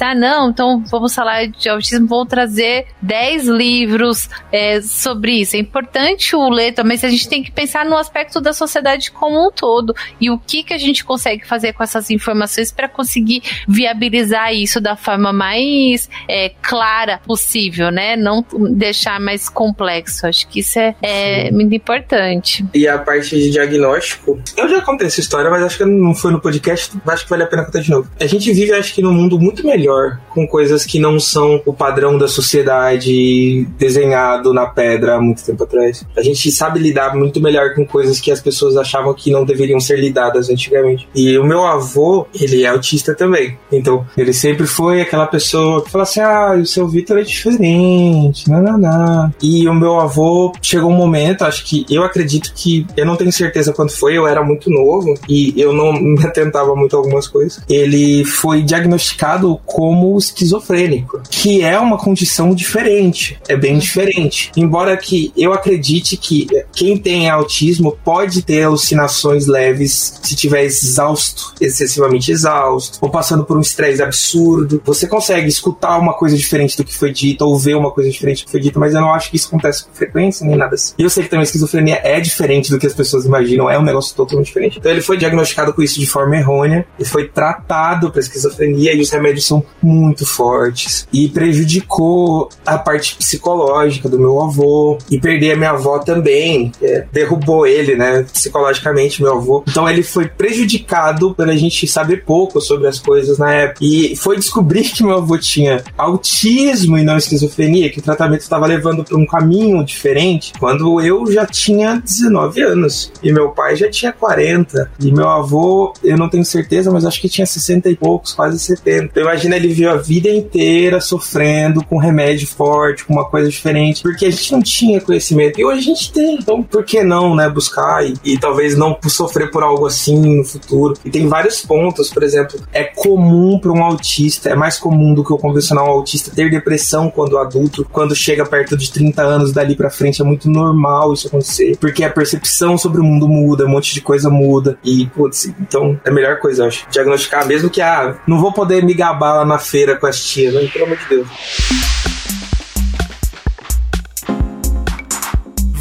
ah, não, então vamos falar de autismo, vou trazer 10 livros é, sobre isso. É importante o ler também, mas a gente tem que pensar no aspecto da sociedade como um todo e o que, que a gente consegue fazer com essas informações para conseguir viabilizar isso da forma mais é, clara possível, né? Não deixar mais complexo. Acho que isso é, é muito importante. E a parte de diagnóstico, eu já contei essa história, mas acho que não foi no podcast, acho que vale a pena contar de novo. A gente vive, acho que, num mundo muito melhor, com coisas que não são o padrão da sociedade desenhado na pedra há muito tempo atrás. A gente sabe lidar muito melhor com coisas que as pessoas achavam que não deveriam ser lidadas antigamente. E o meu avô, ele é autista também. Então, ele sempre foi aquela pessoa que fala assim: ah, o seu Vitor é diferente, não. E o meu avô chegou um momento, acho que eu acredito que, eu não tenho certeza quando foi, eu era muito novo e eu não me atentava muito a algumas coisas. Ele foi diagnosticado como esquizofrênico, que é uma condição diferente, é bem diferente. Embora que eu acredite que quem tem autismo pode ter alucinações leves se tiver exausto, excessivamente exausto, ou passando por um estresse absurdo. Você consegue escutar uma coisa diferente do que foi dito, ou ver uma coisa diferente do que foi dito, mas eu não acho que isso acontece com frequência nem nada assim. E eu sei que também a esquizofrenia é diferente do que as pessoas imaginam, é um negócio totalmente diferente. Então ele foi diagnosticado com isso de forma errônea, e foi tratado para esquizofrenia e os remédios são muito fortes e prejudicou a parte psicológica do meu avô e perder a minha avó também, é, derrubou ele, né, psicologicamente meu avô. Então ele foi prejudicado pela gente saber pouco sobre as coisas na época e foi descobrir que meu avô tinha autismo e não esquizofrenia, que o tratamento estava levando para um caminho diferente, quando eu já tinha 19 anos e meu pai já tinha 40 e meu avô, eu não tenho certeza, mas acho que tinha 60 e poucos, quase 70. Então, imagina ele viu a vida inteira sofrendo com remédio forte, com uma coisa diferente, porque a gente não tinha conhecimento e hoje a gente tem. Então, por que não, né, buscar e, e talvez não sofrer por algo assim no futuro? E tem vários pontos, por exemplo, é comum para um autista, é mais comum do que o convencional autista ter depressão quando adulto, quando chega perto de 30 anos dali para frente é muito normal isso acontecer, porque a percepção sobre o mundo muda, um monte de coisa muda e putz, então é a melhor coisa, eu acho, diagnosticar mesmo que ah, não vou poder me gabar lá na feira com as tias, né? pelo amor de Deus.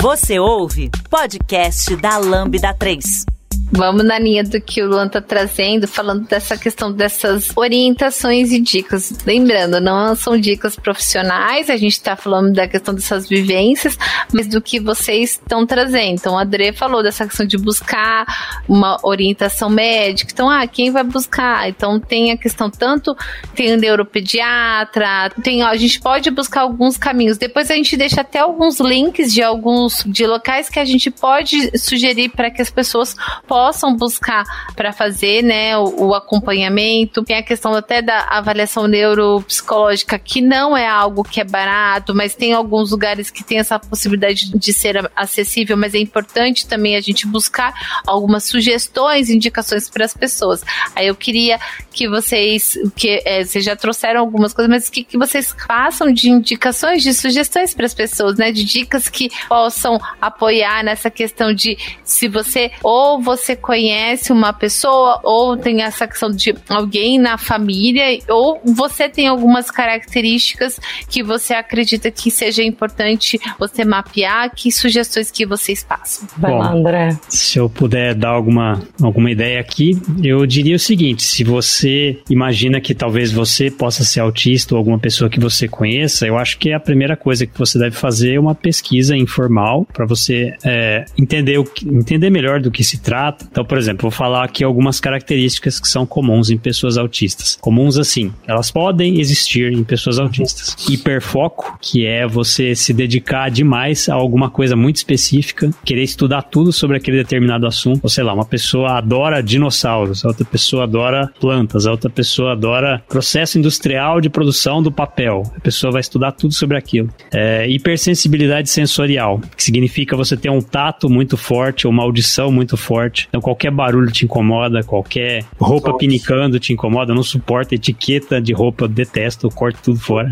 Você ouve podcast da Lambda 3. Vamos na linha do que o Luan tá trazendo, falando dessa questão dessas orientações e dicas. Lembrando, não são dicas profissionais, a gente tá falando da questão dessas vivências, mas do que vocês estão trazendo. Então, a Adre falou dessa questão de buscar uma orientação médica. Então, ah, quem vai buscar? Então, tem a questão tanto, tem o neuropediatra, tem, ó, a gente pode buscar alguns caminhos. Depois a gente deixa até alguns links de alguns, de locais que a gente pode sugerir para que as pessoas possam possam buscar para fazer né, o, o, acompanhamento. Tem a questão até da avaliação neuropsicológica, que não é algo que é barato, mas tem alguns lugares que tem essa possibilidade de ser acessível, mas é importante também a gente buscar algumas sugestões, indicações para as pessoas. Aí eu queria que vocês, que é, vocês já trouxeram algumas coisas, mas que, que vocês façam de indicações, de sugestões para as pessoas, né? De dicas que possam apoiar nessa questão de se você ou você você conhece uma pessoa, ou tem essa questão de alguém na família, ou você tem algumas características que você acredita que seja importante você mapear, que sugestões que vocês passam. Vai Bom, lá, André. Se eu puder dar alguma, alguma ideia aqui, eu diria o seguinte: se você imagina que talvez você possa ser autista ou alguma pessoa que você conheça, eu acho que a primeira coisa que você deve fazer é uma pesquisa informal para você é, entender, o que, entender melhor do que se trata então, por exemplo, vou falar aqui algumas características que são comuns em pessoas autistas. Comuns assim, elas podem existir em pessoas autistas. Hiperfoco, que é você se dedicar demais a alguma coisa muito específica, querer estudar tudo sobre aquele determinado assunto. Ou sei lá, uma pessoa adora dinossauros, a outra pessoa adora plantas, a outra pessoa adora processo industrial de produção do papel. A pessoa vai estudar tudo sobre aquilo. É, hipersensibilidade sensorial, que significa você ter um tato muito forte uma audição muito forte. Então qualquer barulho te incomoda, qualquer roupa pinicando te incomoda, eu não suporto etiqueta de roupa, eu detesto, eu corto tudo fora.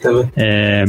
Tá é,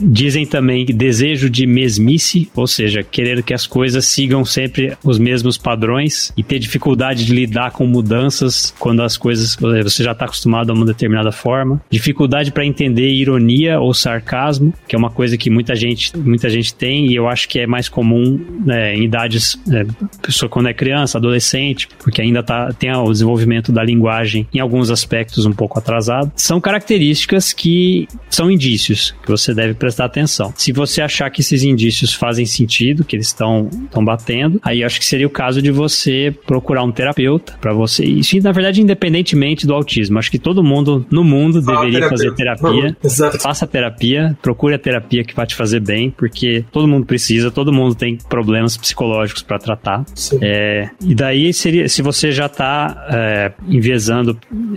dizem também desejo de mesmice, ou seja, querer que as coisas sigam sempre os mesmos padrões e ter dificuldade de lidar com mudanças quando as coisas você já está acostumado a uma determinada forma, dificuldade para entender ironia ou sarcasmo, que é uma coisa que muita gente, muita gente tem e eu acho que é mais comum né, em idades, é, pessoa quando é criança, adolescente, porque ainda tá, tem o desenvolvimento da linguagem em alguns aspectos um pouco atrasado. São características que são indícios que você deve prestar atenção. Se você achar que esses indícios fazem sentido, que eles estão batendo, aí acho que seria o caso de você procurar um terapeuta para você. Isso, na verdade, independentemente do autismo. Acho que todo mundo no mundo Fala deveria terapia. fazer terapia. Exato. Faça terapia, procure a terapia que vai te fazer bem, porque todo mundo precisa, todo mundo tem problemas psicológicos para tratar. É, e daí seria, se você já está é,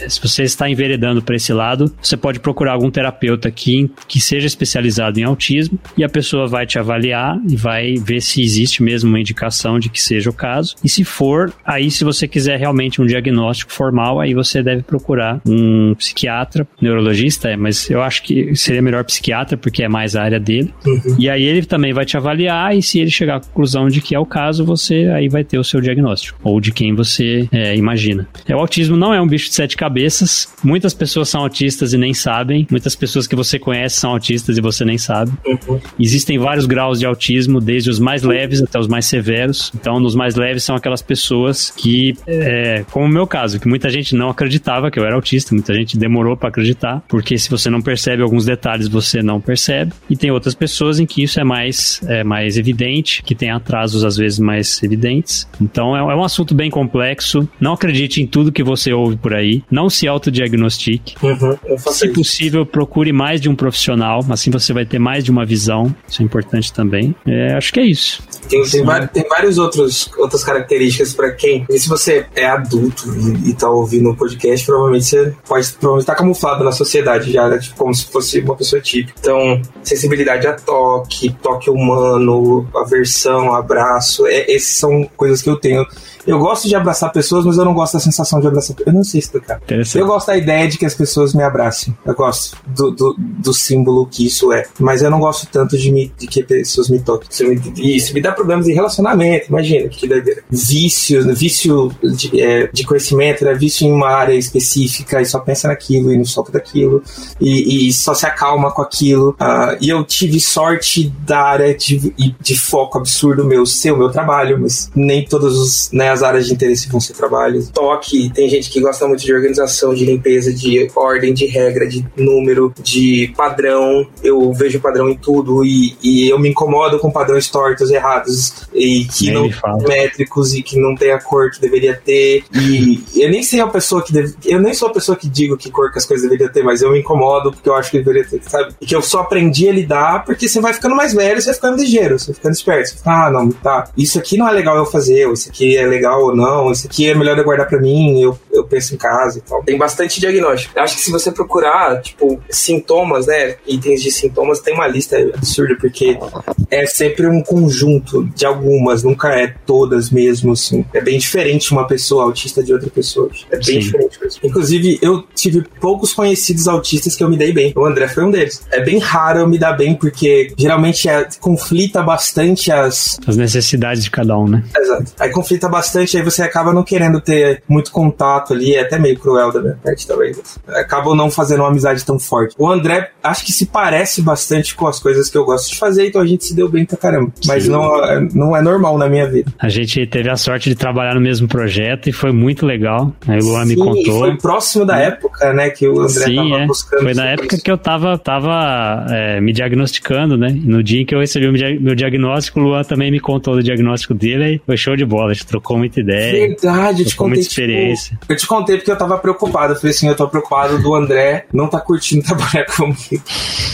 se você está enveredando para esse lado, você pode procurar algum terapeuta aqui que seja especializado em autismo e a pessoa vai te avaliar e vai ver se existe mesmo uma indicação de que seja o caso. E se for, aí se você quiser realmente um diagnóstico formal, aí você deve procurar um psiquiatra, neurologista, é, mas eu acho que seria melhor psiquiatra porque é mais a área dele. Uhum. E aí ele também vai te avaliar e se ele chegar à conclusão de que é o caso, você aí vai ter o seu diagnóstico ou de quem você é, imagina. É, o autismo não é um bicho de sete cabeças. Muitas pessoas são autistas e nem sabem. Muitas pessoas que você conhece são autistas e você nem sabe. Uhum. Existem vários graus de autismo, desde os mais leves até os mais severos. Então, nos mais leves são aquelas pessoas que, é, como o meu caso, que muita gente não acreditava que eu era autista, muita gente demorou para acreditar, porque se você não percebe alguns detalhes, você não percebe. E tem outras pessoas em que isso é mais, é mais evidente, que tem atrasos às vezes mais evidentes. Então é, é um assunto bem complexo. Não acredite em tudo que você ouve por aí. Não se autodiagnostique. Uhum, se isso. possível, procure mais de um profissional. Assim você vai ter mais de uma visão. Isso é importante também. É, acho que é isso. Tem, tem, tem várias outros, outras características para quem. E se você é adulto e, está ouvindo o um podcast, provavelmente você pode provavelmente estar tá camuflado na sociedade já, né? tipo, como se fosse uma pessoa típica. Então, sensibilidade a toque, toque humano, aversão, abraço, é, esses são coisas que eu tenho eu gosto de abraçar pessoas, mas eu não gosto da sensação de abraçar Eu não sei explicar. Eu gosto da ideia de que as pessoas me abracem. Eu gosto do, do, do símbolo que isso é. Mas eu não gosto tanto de, me, de que pessoas me toquem. Isso me, isso me dá problemas em relacionamento, imagina, que doideira. Vício, vício de, é, de conhecimento, né? vício em uma área específica e só pensa naquilo e não solta daquilo. E, e só se acalma com aquilo. Uh, e eu tive sorte da área de, de foco absurdo meu ser o meu trabalho, mas nem todos os, né, as áreas de interesse vão ser trabalho. Toque, tem gente que gosta muito de organização, de limpeza, de ordem, de regra, de número, de padrão. Eu vejo padrão em tudo e, e eu me incomodo com padrões tortos, errados e que nem não métricos e que não tem a cor que deveria ter. E eu nem sei a pessoa que deve, eu nem sou a pessoa que digo que cor que as coisas deveriam ter, mas eu me incomodo porque eu acho que deveria ter, sabe? E que eu só aprendi a lidar porque você vai ficando mais velho, você vai ficando ligeiro, você vai ficando esperto. Você fica, ah, não, tá. Isso aqui não é legal eu fazer, isso aqui é legal legal ou não, isso aqui é melhor eu guardar para mim, eu, eu penso em casa e tal. Tem bastante diagnóstico. Eu acho que se você procurar, tipo, sintomas, né, itens de sintomas, tem uma lista absurda, porque é sempre um conjunto de algumas, nunca é todas mesmo, assim. É bem diferente uma pessoa autista de outra pessoa. É bem Sim. diferente mesmo. Inclusive, eu tive poucos conhecidos autistas que eu me dei bem. O André foi um deles. É bem raro eu me dar bem, porque geralmente é, conflita bastante as... As necessidades de cada um, né? Exato. Aí conflita bastante bastante, aí você acaba não querendo ter muito contato ali, é até meio cruel da minha parte talvez. Acabam não fazendo uma amizade tão forte. O André, acho que se parece bastante com as coisas que eu gosto de fazer, então a gente se deu bem pra caramba. Mas não, não é normal na minha vida. A gente teve a sorte de trabalhar no mesmo projeto e foi muito legal. Aí o Luan me contou. foi próximo da época, né, que o André Sim, tava é. buscando. Foi na época isso. que eu tava, tava é, me diagnosticando, né? No dia em que eu recebi o meu diagnóstico, o Luan também me contou do diagnóstico dele e foi show de bola. A gente trocou muita ideia. Verdade, eu te contei. Muita tipo, experiência. Tipo, eu te contei porque eu tava preocupado. Eu falei assim: eu tô preocupado do André não tá curtindo trabalhar comigo.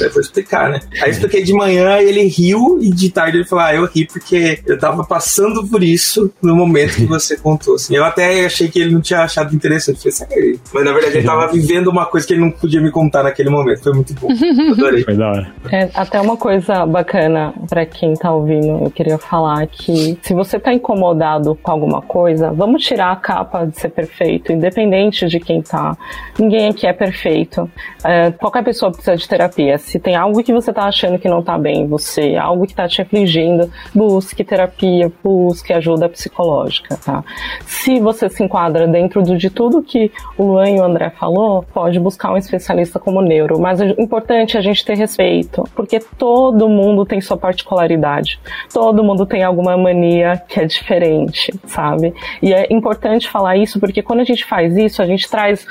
Aí vou explicar, né? Aí eu expliquei de manhã e ele riu, e de tarde ele falou: ah, eu ri porque eu tava passando por isso no momento que você contou. Assim. Eu até achei que ele não tinha achado interessante. Eu falei, Mas na verdade ele tava vivendo uma coisa que ele não podia me contar naquele momento. Foi muito bom. Adorei. Foi da hora. É, até uma coisa bacana para quem tá ouvindo, eu queria falar que se você tá incomodado com alguma coisa, vamos tirar a capa de ser perfeito, independente de quem tá. Ninguém aqui é perfeito. É, qualquer pessoa precisa de terapia. Se tem algo que você tá achando que não tá bem em você, algo que tá te afligindo, busque terapia, busque ajuda psicológica, tá? Se você se enquadra dentro de tudo que o Luan e o André falou, pode buscar um especialista como neuro. Mas é importante a gente ter respeito, porque todo mundo tem sua particularidade. Todo mundo tem alguma mania que é diferente, sabe? E é importante falar isso porque quando a gente faz isso, a gente traz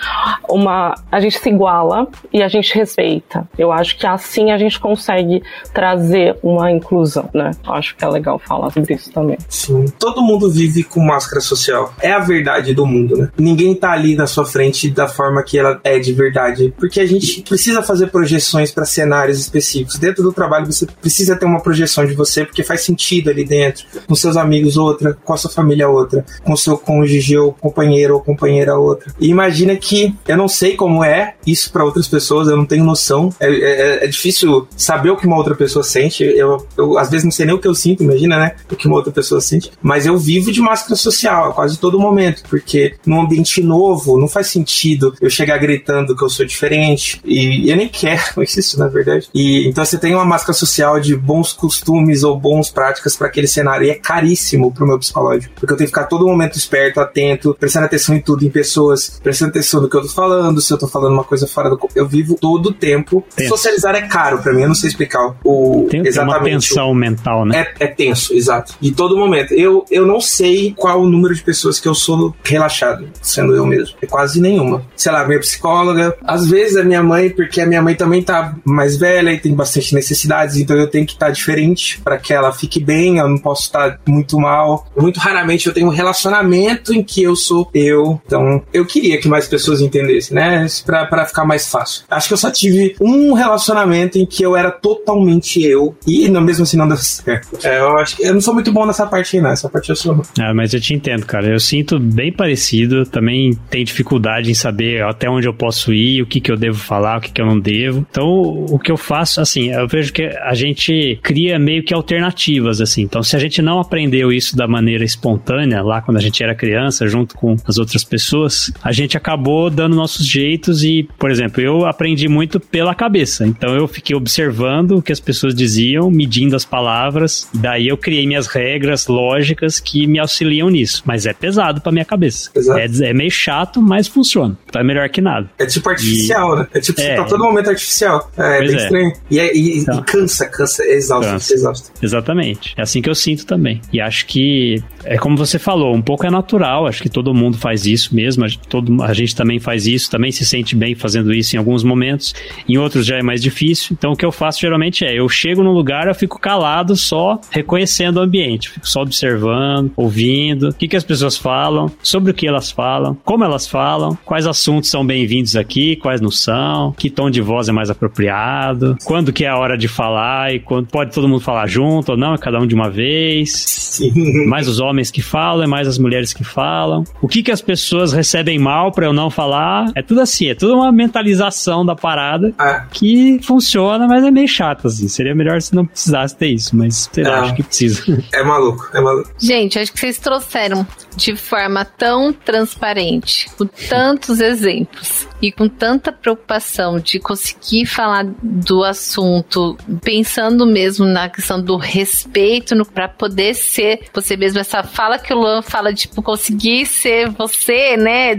uma. A gente se iguala e a gente respeita. Eu acho que assim a gente consegue trazer uma inclusão, né? Eu acho que é legal falar sobre isso também. Sim. Todo mundo vive com máscara social. É a verdade do mundo, né? Ninguém tá ali na sua frente da forma que ela é de verdade. Porque a gente precisa fazer projeções para cenários específicos. Dentro do trabalho, você precisa ter uma projeção de você, porque faz sentido ali dentro. Com seus amigos, outra. Com a sua família, outra. Com seu cônjuge ou companheiro ou companheira, outra. E imagina que eu não sei como é isso para outras pessoas, eu não tenho noção. É, é, é, difícil saber o que uma outra pessoa sente. Eu, eu, às vezes, não sei nem o que eu sinto, imagina, né? O que uma outra pessoa sente. Mas eu vivo de máscara social a quase todo momento, porque num ambiente novo, não faz sentido eu chegar gritando que eu sou diferente. E eu nem quero isso, na verdade. E então você tem uma máscara social de bons costumes ou bons práticas para aquele cenário. E é caríssimo pro meu psicológico. Porque eu tenho ficar todo momento esperto, atento, prestando atenção em tudo, em pessoas, prestando atenção no que eu tô falando, se eu tô falando uma coisa fora do. Eu vivo todo o tempo. Tenso. Socializar é caro para mim, eu não sei explicar o. Tem, exatamente. Tem uma tensão mental, né? É, é tenso, exato. De todo momento. Eu, eu não sei qual o número de pessoas que eu sou relaxado, sendo eu mesmo. É quase nenhuma. Sei lá, minha psicóloga, às vezes a minha mãe, porque a minha mãe também tá mais velha e tem bastante necessidades, então eu tenho que estar tá diferente para que ela fique bem, eu não posso estar tá muito mal. Muito raramente eu tenho um relacionamento em que eu sou eu. Então, eu queria que mais pessoas entendessem, né? Pra, pra ficar mais fácil. Acho que eu só tive um relacionamento em que eu era totalmente eu e não, mesmo assim não deu certo. É, eu acho que eu não sou muito bom nessa parte aí, não. Essa parte eu sou. Ah, mas eu te entendo, cara. Eu sinto bem parecido. Também tenho dificuldade em saber até onde eu posso ir, o que, que eu devo falar, o que, que eu não devo. Então, o que eu faço, assim, eu vejo que a gente cria meio que alternativas, assim. Então, se a gente não aprendeu isso da maneira espontânea, lá quando a gente era criança, junto com as outras pessoas, a gente acabou dando nossos jeitos e, por exemplo, eu aprendi muito pela cabeça. Então, eu fiquei observando o que as pessoas diziam, medindo as palavras, daí eu criei minhas regras lógicas que me auxiliam nisso. Mas é pesado pra minha cabeça. É, é, meio chato, mas funciona. Então é melhor que nada. É tipo artificial, e... né? É tipo, é, tá todo momento artificial. É, é bem é. estranho. E, é, e, então, e, cansa, cansa, é exausto, cansa. exausto. Exatamente. É assim que eu sinto também. E acho que, é como você falou, um pouco é natural. Acho que todo mundo faz isso mesmo. A gente, todo, a gente também faz isso, também se sente bem fazendo isso em alguns momentos. Em outros já é mais difícil. Então o que eu faço geralmente é, eu chego num lugar, eu fico calado só reconhecendo o ambiente. Fico só observando, ouvindo, o que, que as pessoas falam, sobre o que elas falam, como elas falam, quais assuntos são bem-vindos aqui, quais não são, que tom de voz é mais apropriado, quando que é a hora de falar e quando pode todo mundo falar junto ou não, é cada um de uma vez. Sim. Mais os homens que falam, é mais as mulheres que falam. O que que as pessoas recebem mal para eu não falar? É tudo assim, é tudo uma mentalização da parada ah. que funciona, mas é meio chato assim. Seria melhor se não precisasse ter isso, mas sei lá, acho que precisa. É maluco, é maluco. Gente, acho que vocês trouxeram de forma tão transparente, com tantos exemplos e com tanta preocupação de conseguir falar do assunto, pensando mesmo na questão do respeito para poder ser você mesmo. Essa fala que o Luan fala tipo, conseguir ser você, né?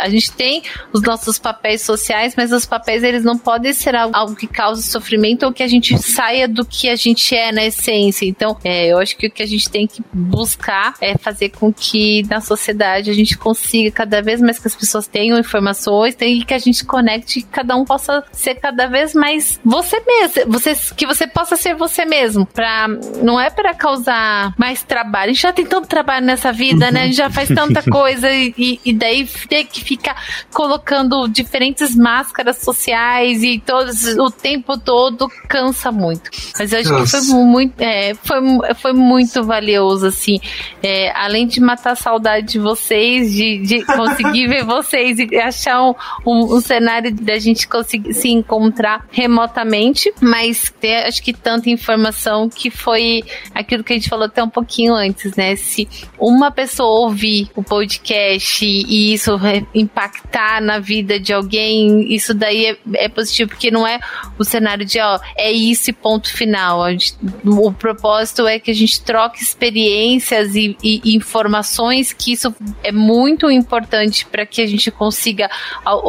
A gente tem os nossos papéis sociais, mas os papéis eles não podem ser algo que cause sofrimento ou que a gente saia do que a gente é na essência. Então, é, eu acho que o que a gente tem que buscar é fazer com que na sociedade a gente consiga cada vez mais que as pessoas tenham informações, tem que a gente conecte, que cada um possa ser cada vez mais você mesmo, você, que você possa ser você mesmo, para não é para causar mais trabalho. A gente já tem tanto trabalho nessa vida, né? A gente já faz tanta coisa e, e daí ter que ficar colocando diferentes máscaras sociais e todos o tempo todo cansa muito. Mas eu acho Nossa. que foi muito, é, foi, foi muito valioso assim, é, além de matar a saudade de vocês, de, de conseguir ver vocês e achar um, um um, um cenário da gente conseguir se encontrar remotamente, mas ter, acho que tanta informação que foi aquilo que a gente falou até um pouquinho antes, né? Se uma pessoa ouvir o podcast e isso impactar na vida de alguém, isso daí é, é positivo, porque não é o cenário de, ó, é isso e ponto final. Gente, o propósito é que a gente troque experiências e, e informações, que isso é muito importante para que a gente consiga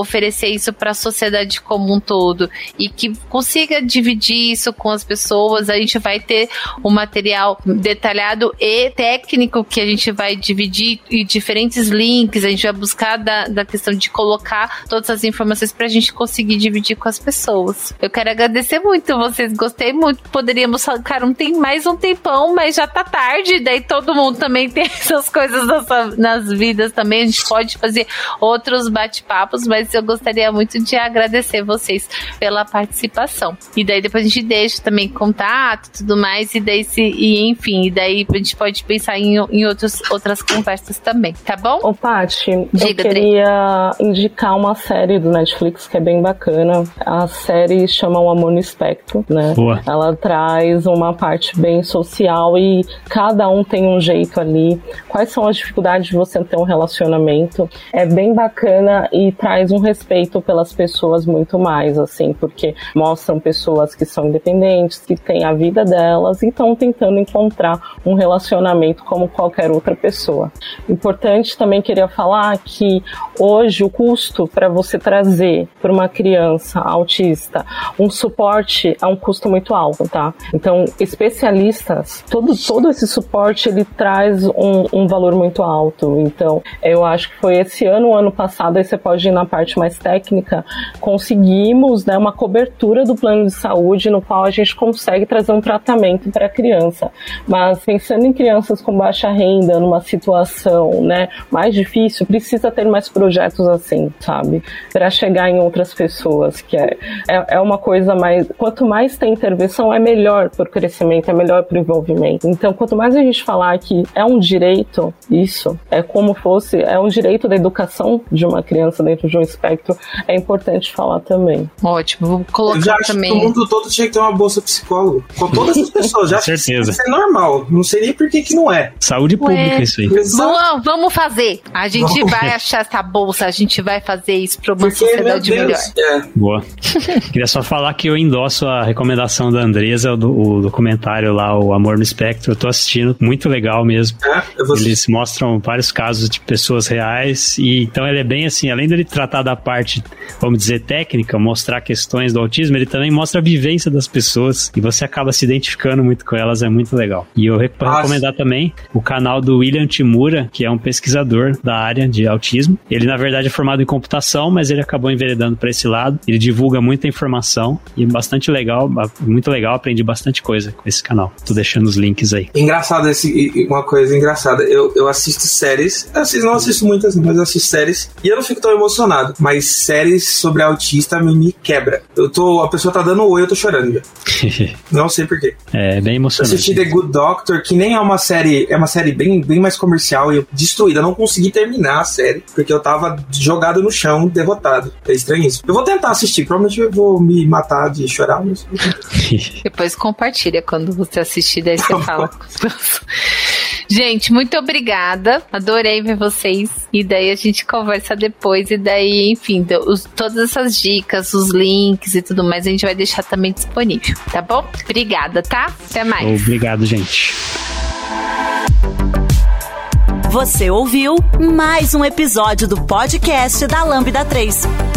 oferecer isso para a sociedade como um todo e que consiga dividir isso com as pessoas. A gente vai ter um material detalhado e técnico que a gente vai dividir e diferentes links. A gente vai buscar da, da questão de colocar todas as informações para a gente conseguir dividir com as pessoas. Eu quero agradecer muito vocês, gostei muito. Poderíamos, cara, não tem mais um tempão, mas já tá tarde. Daí todo mundo também tem essas coisas nas, nas vidas também. A gente pode fazer outros bate-papos, mas eu gostaria muito de agradecer vocês pela participação. E daí depois a gente deixa também contato e tudo mais, e daí se, e enfim, e daí a gente pode pensar em, em outros, outras conversas também, tá bom? Ô, Paty, eu queria indicar uma série do Netflix que é bem bacana. A série chama O Amor no Espectro, né? Boa. Ela traz uma parte bem social e cada um tem um jeito ali. Quais são as dificuldades de você ter um relacionamento? É bem bacana e traz um respeito pelas pessoas muito mais, assim, porque mostram pessoas que são independentes, que têm a vida delas e estão tentando encontrar um relacionamento como qualquer outra pessoa. Importante também queria falar que hoje o custo para você trazer para uma criança autista um suporte é um custo muito alto, tá? Então, especialistas, todo, todo esse suporte ele traz um, um valor muito alto. Então, eu acho que foi esse ano, ano passado, aí você pode ir na parte mais técnica, conseguimos né, uma cobertura do plano de saúde no qual a gente consegue trazer um tratamento para a criança. Mas pensando em crianças com baixa renda, numa situação né, mais difícil, precisa ter mais projetos assim, sabe? Para chegar em outras pessoas, que é, é, é, uma coisa mais. Quanto mais tem intervenção, é melhor para o crescimento, é melhor para o envolvimento. Então, quanto mais a gente falar que é um direito, isso, é como fosse, é um direito da educação de uma criança dentro de um espectro, é importante falar também. Ótimo, vou colocar Eu já acho também. Que o mundo todo tinha que ter uma bolsa psicólogo. Com todas as pessoas, já certeza. Isso é normal. Não sei nem por que, que não é. Saúde pública, isso aí. Vamos, vamos fazer. A gente vamos. vai achar essa bolsa, a gente vai fazer isso para uma Porque, sociedade melhor. É. Boa. Queria só falar que eu endosso a recomendação da Andresa, do, o documentário lá, O Amor no Espectro. Eu tô assistindo, muito legal mesmo. É, Eles mostram vários casos de pessoas reais e então ele é bem assim, além dele tratar da parte, vamos dizer, técnica, mostrar questões do autismo, ele também mostra a vivência das pessoas e você acaba se identificando muito com elas, é muito legal. E eu recomendar também o canal do William Timura, que é um pesquisador da área de autismo. Ele, na verdade, é formado em computação, mas ele acabou enveredando para esse lado. Ele divulga muita informação e é bastante legal, muito legal, aprendi bastante coisa com esse canal. Tô deixando os links aí. Engraçado, esse, uma coisa engraçada, eu, eu assisto séries, eu não assisto muitas, mas eu assisto séries e eu não fico tão emocionado, mas séries sobre autista me, quebra. Eu tô, a pessoa tá dando oi, eu tô chorando já. não sei porquê. É bem emocionante. Eu assisti The Good Doctor, que nem é uma série, é uma série bem, bem mais comercial e eu destruída, eu não consegui terminar a série, porque eu tava jogado no chão, derrotado. É estranho isso. Eu vou tentar assistir, provavelmente eu vou me matar de chorar, mas... Depois compartilha quando você assistir, daí você tá fala. Gente, muito obrigada. Adorei ver vocês. E daí a gente conversa depois. E daí, enfim, os, todas essas dicas, os links e tudo mais, a gente vai deixar também disponível, tá bom? Obrigada, tá? Até mais. Obrigado, gente. Você ouviu mais um episódio do podcast da Lambda 3.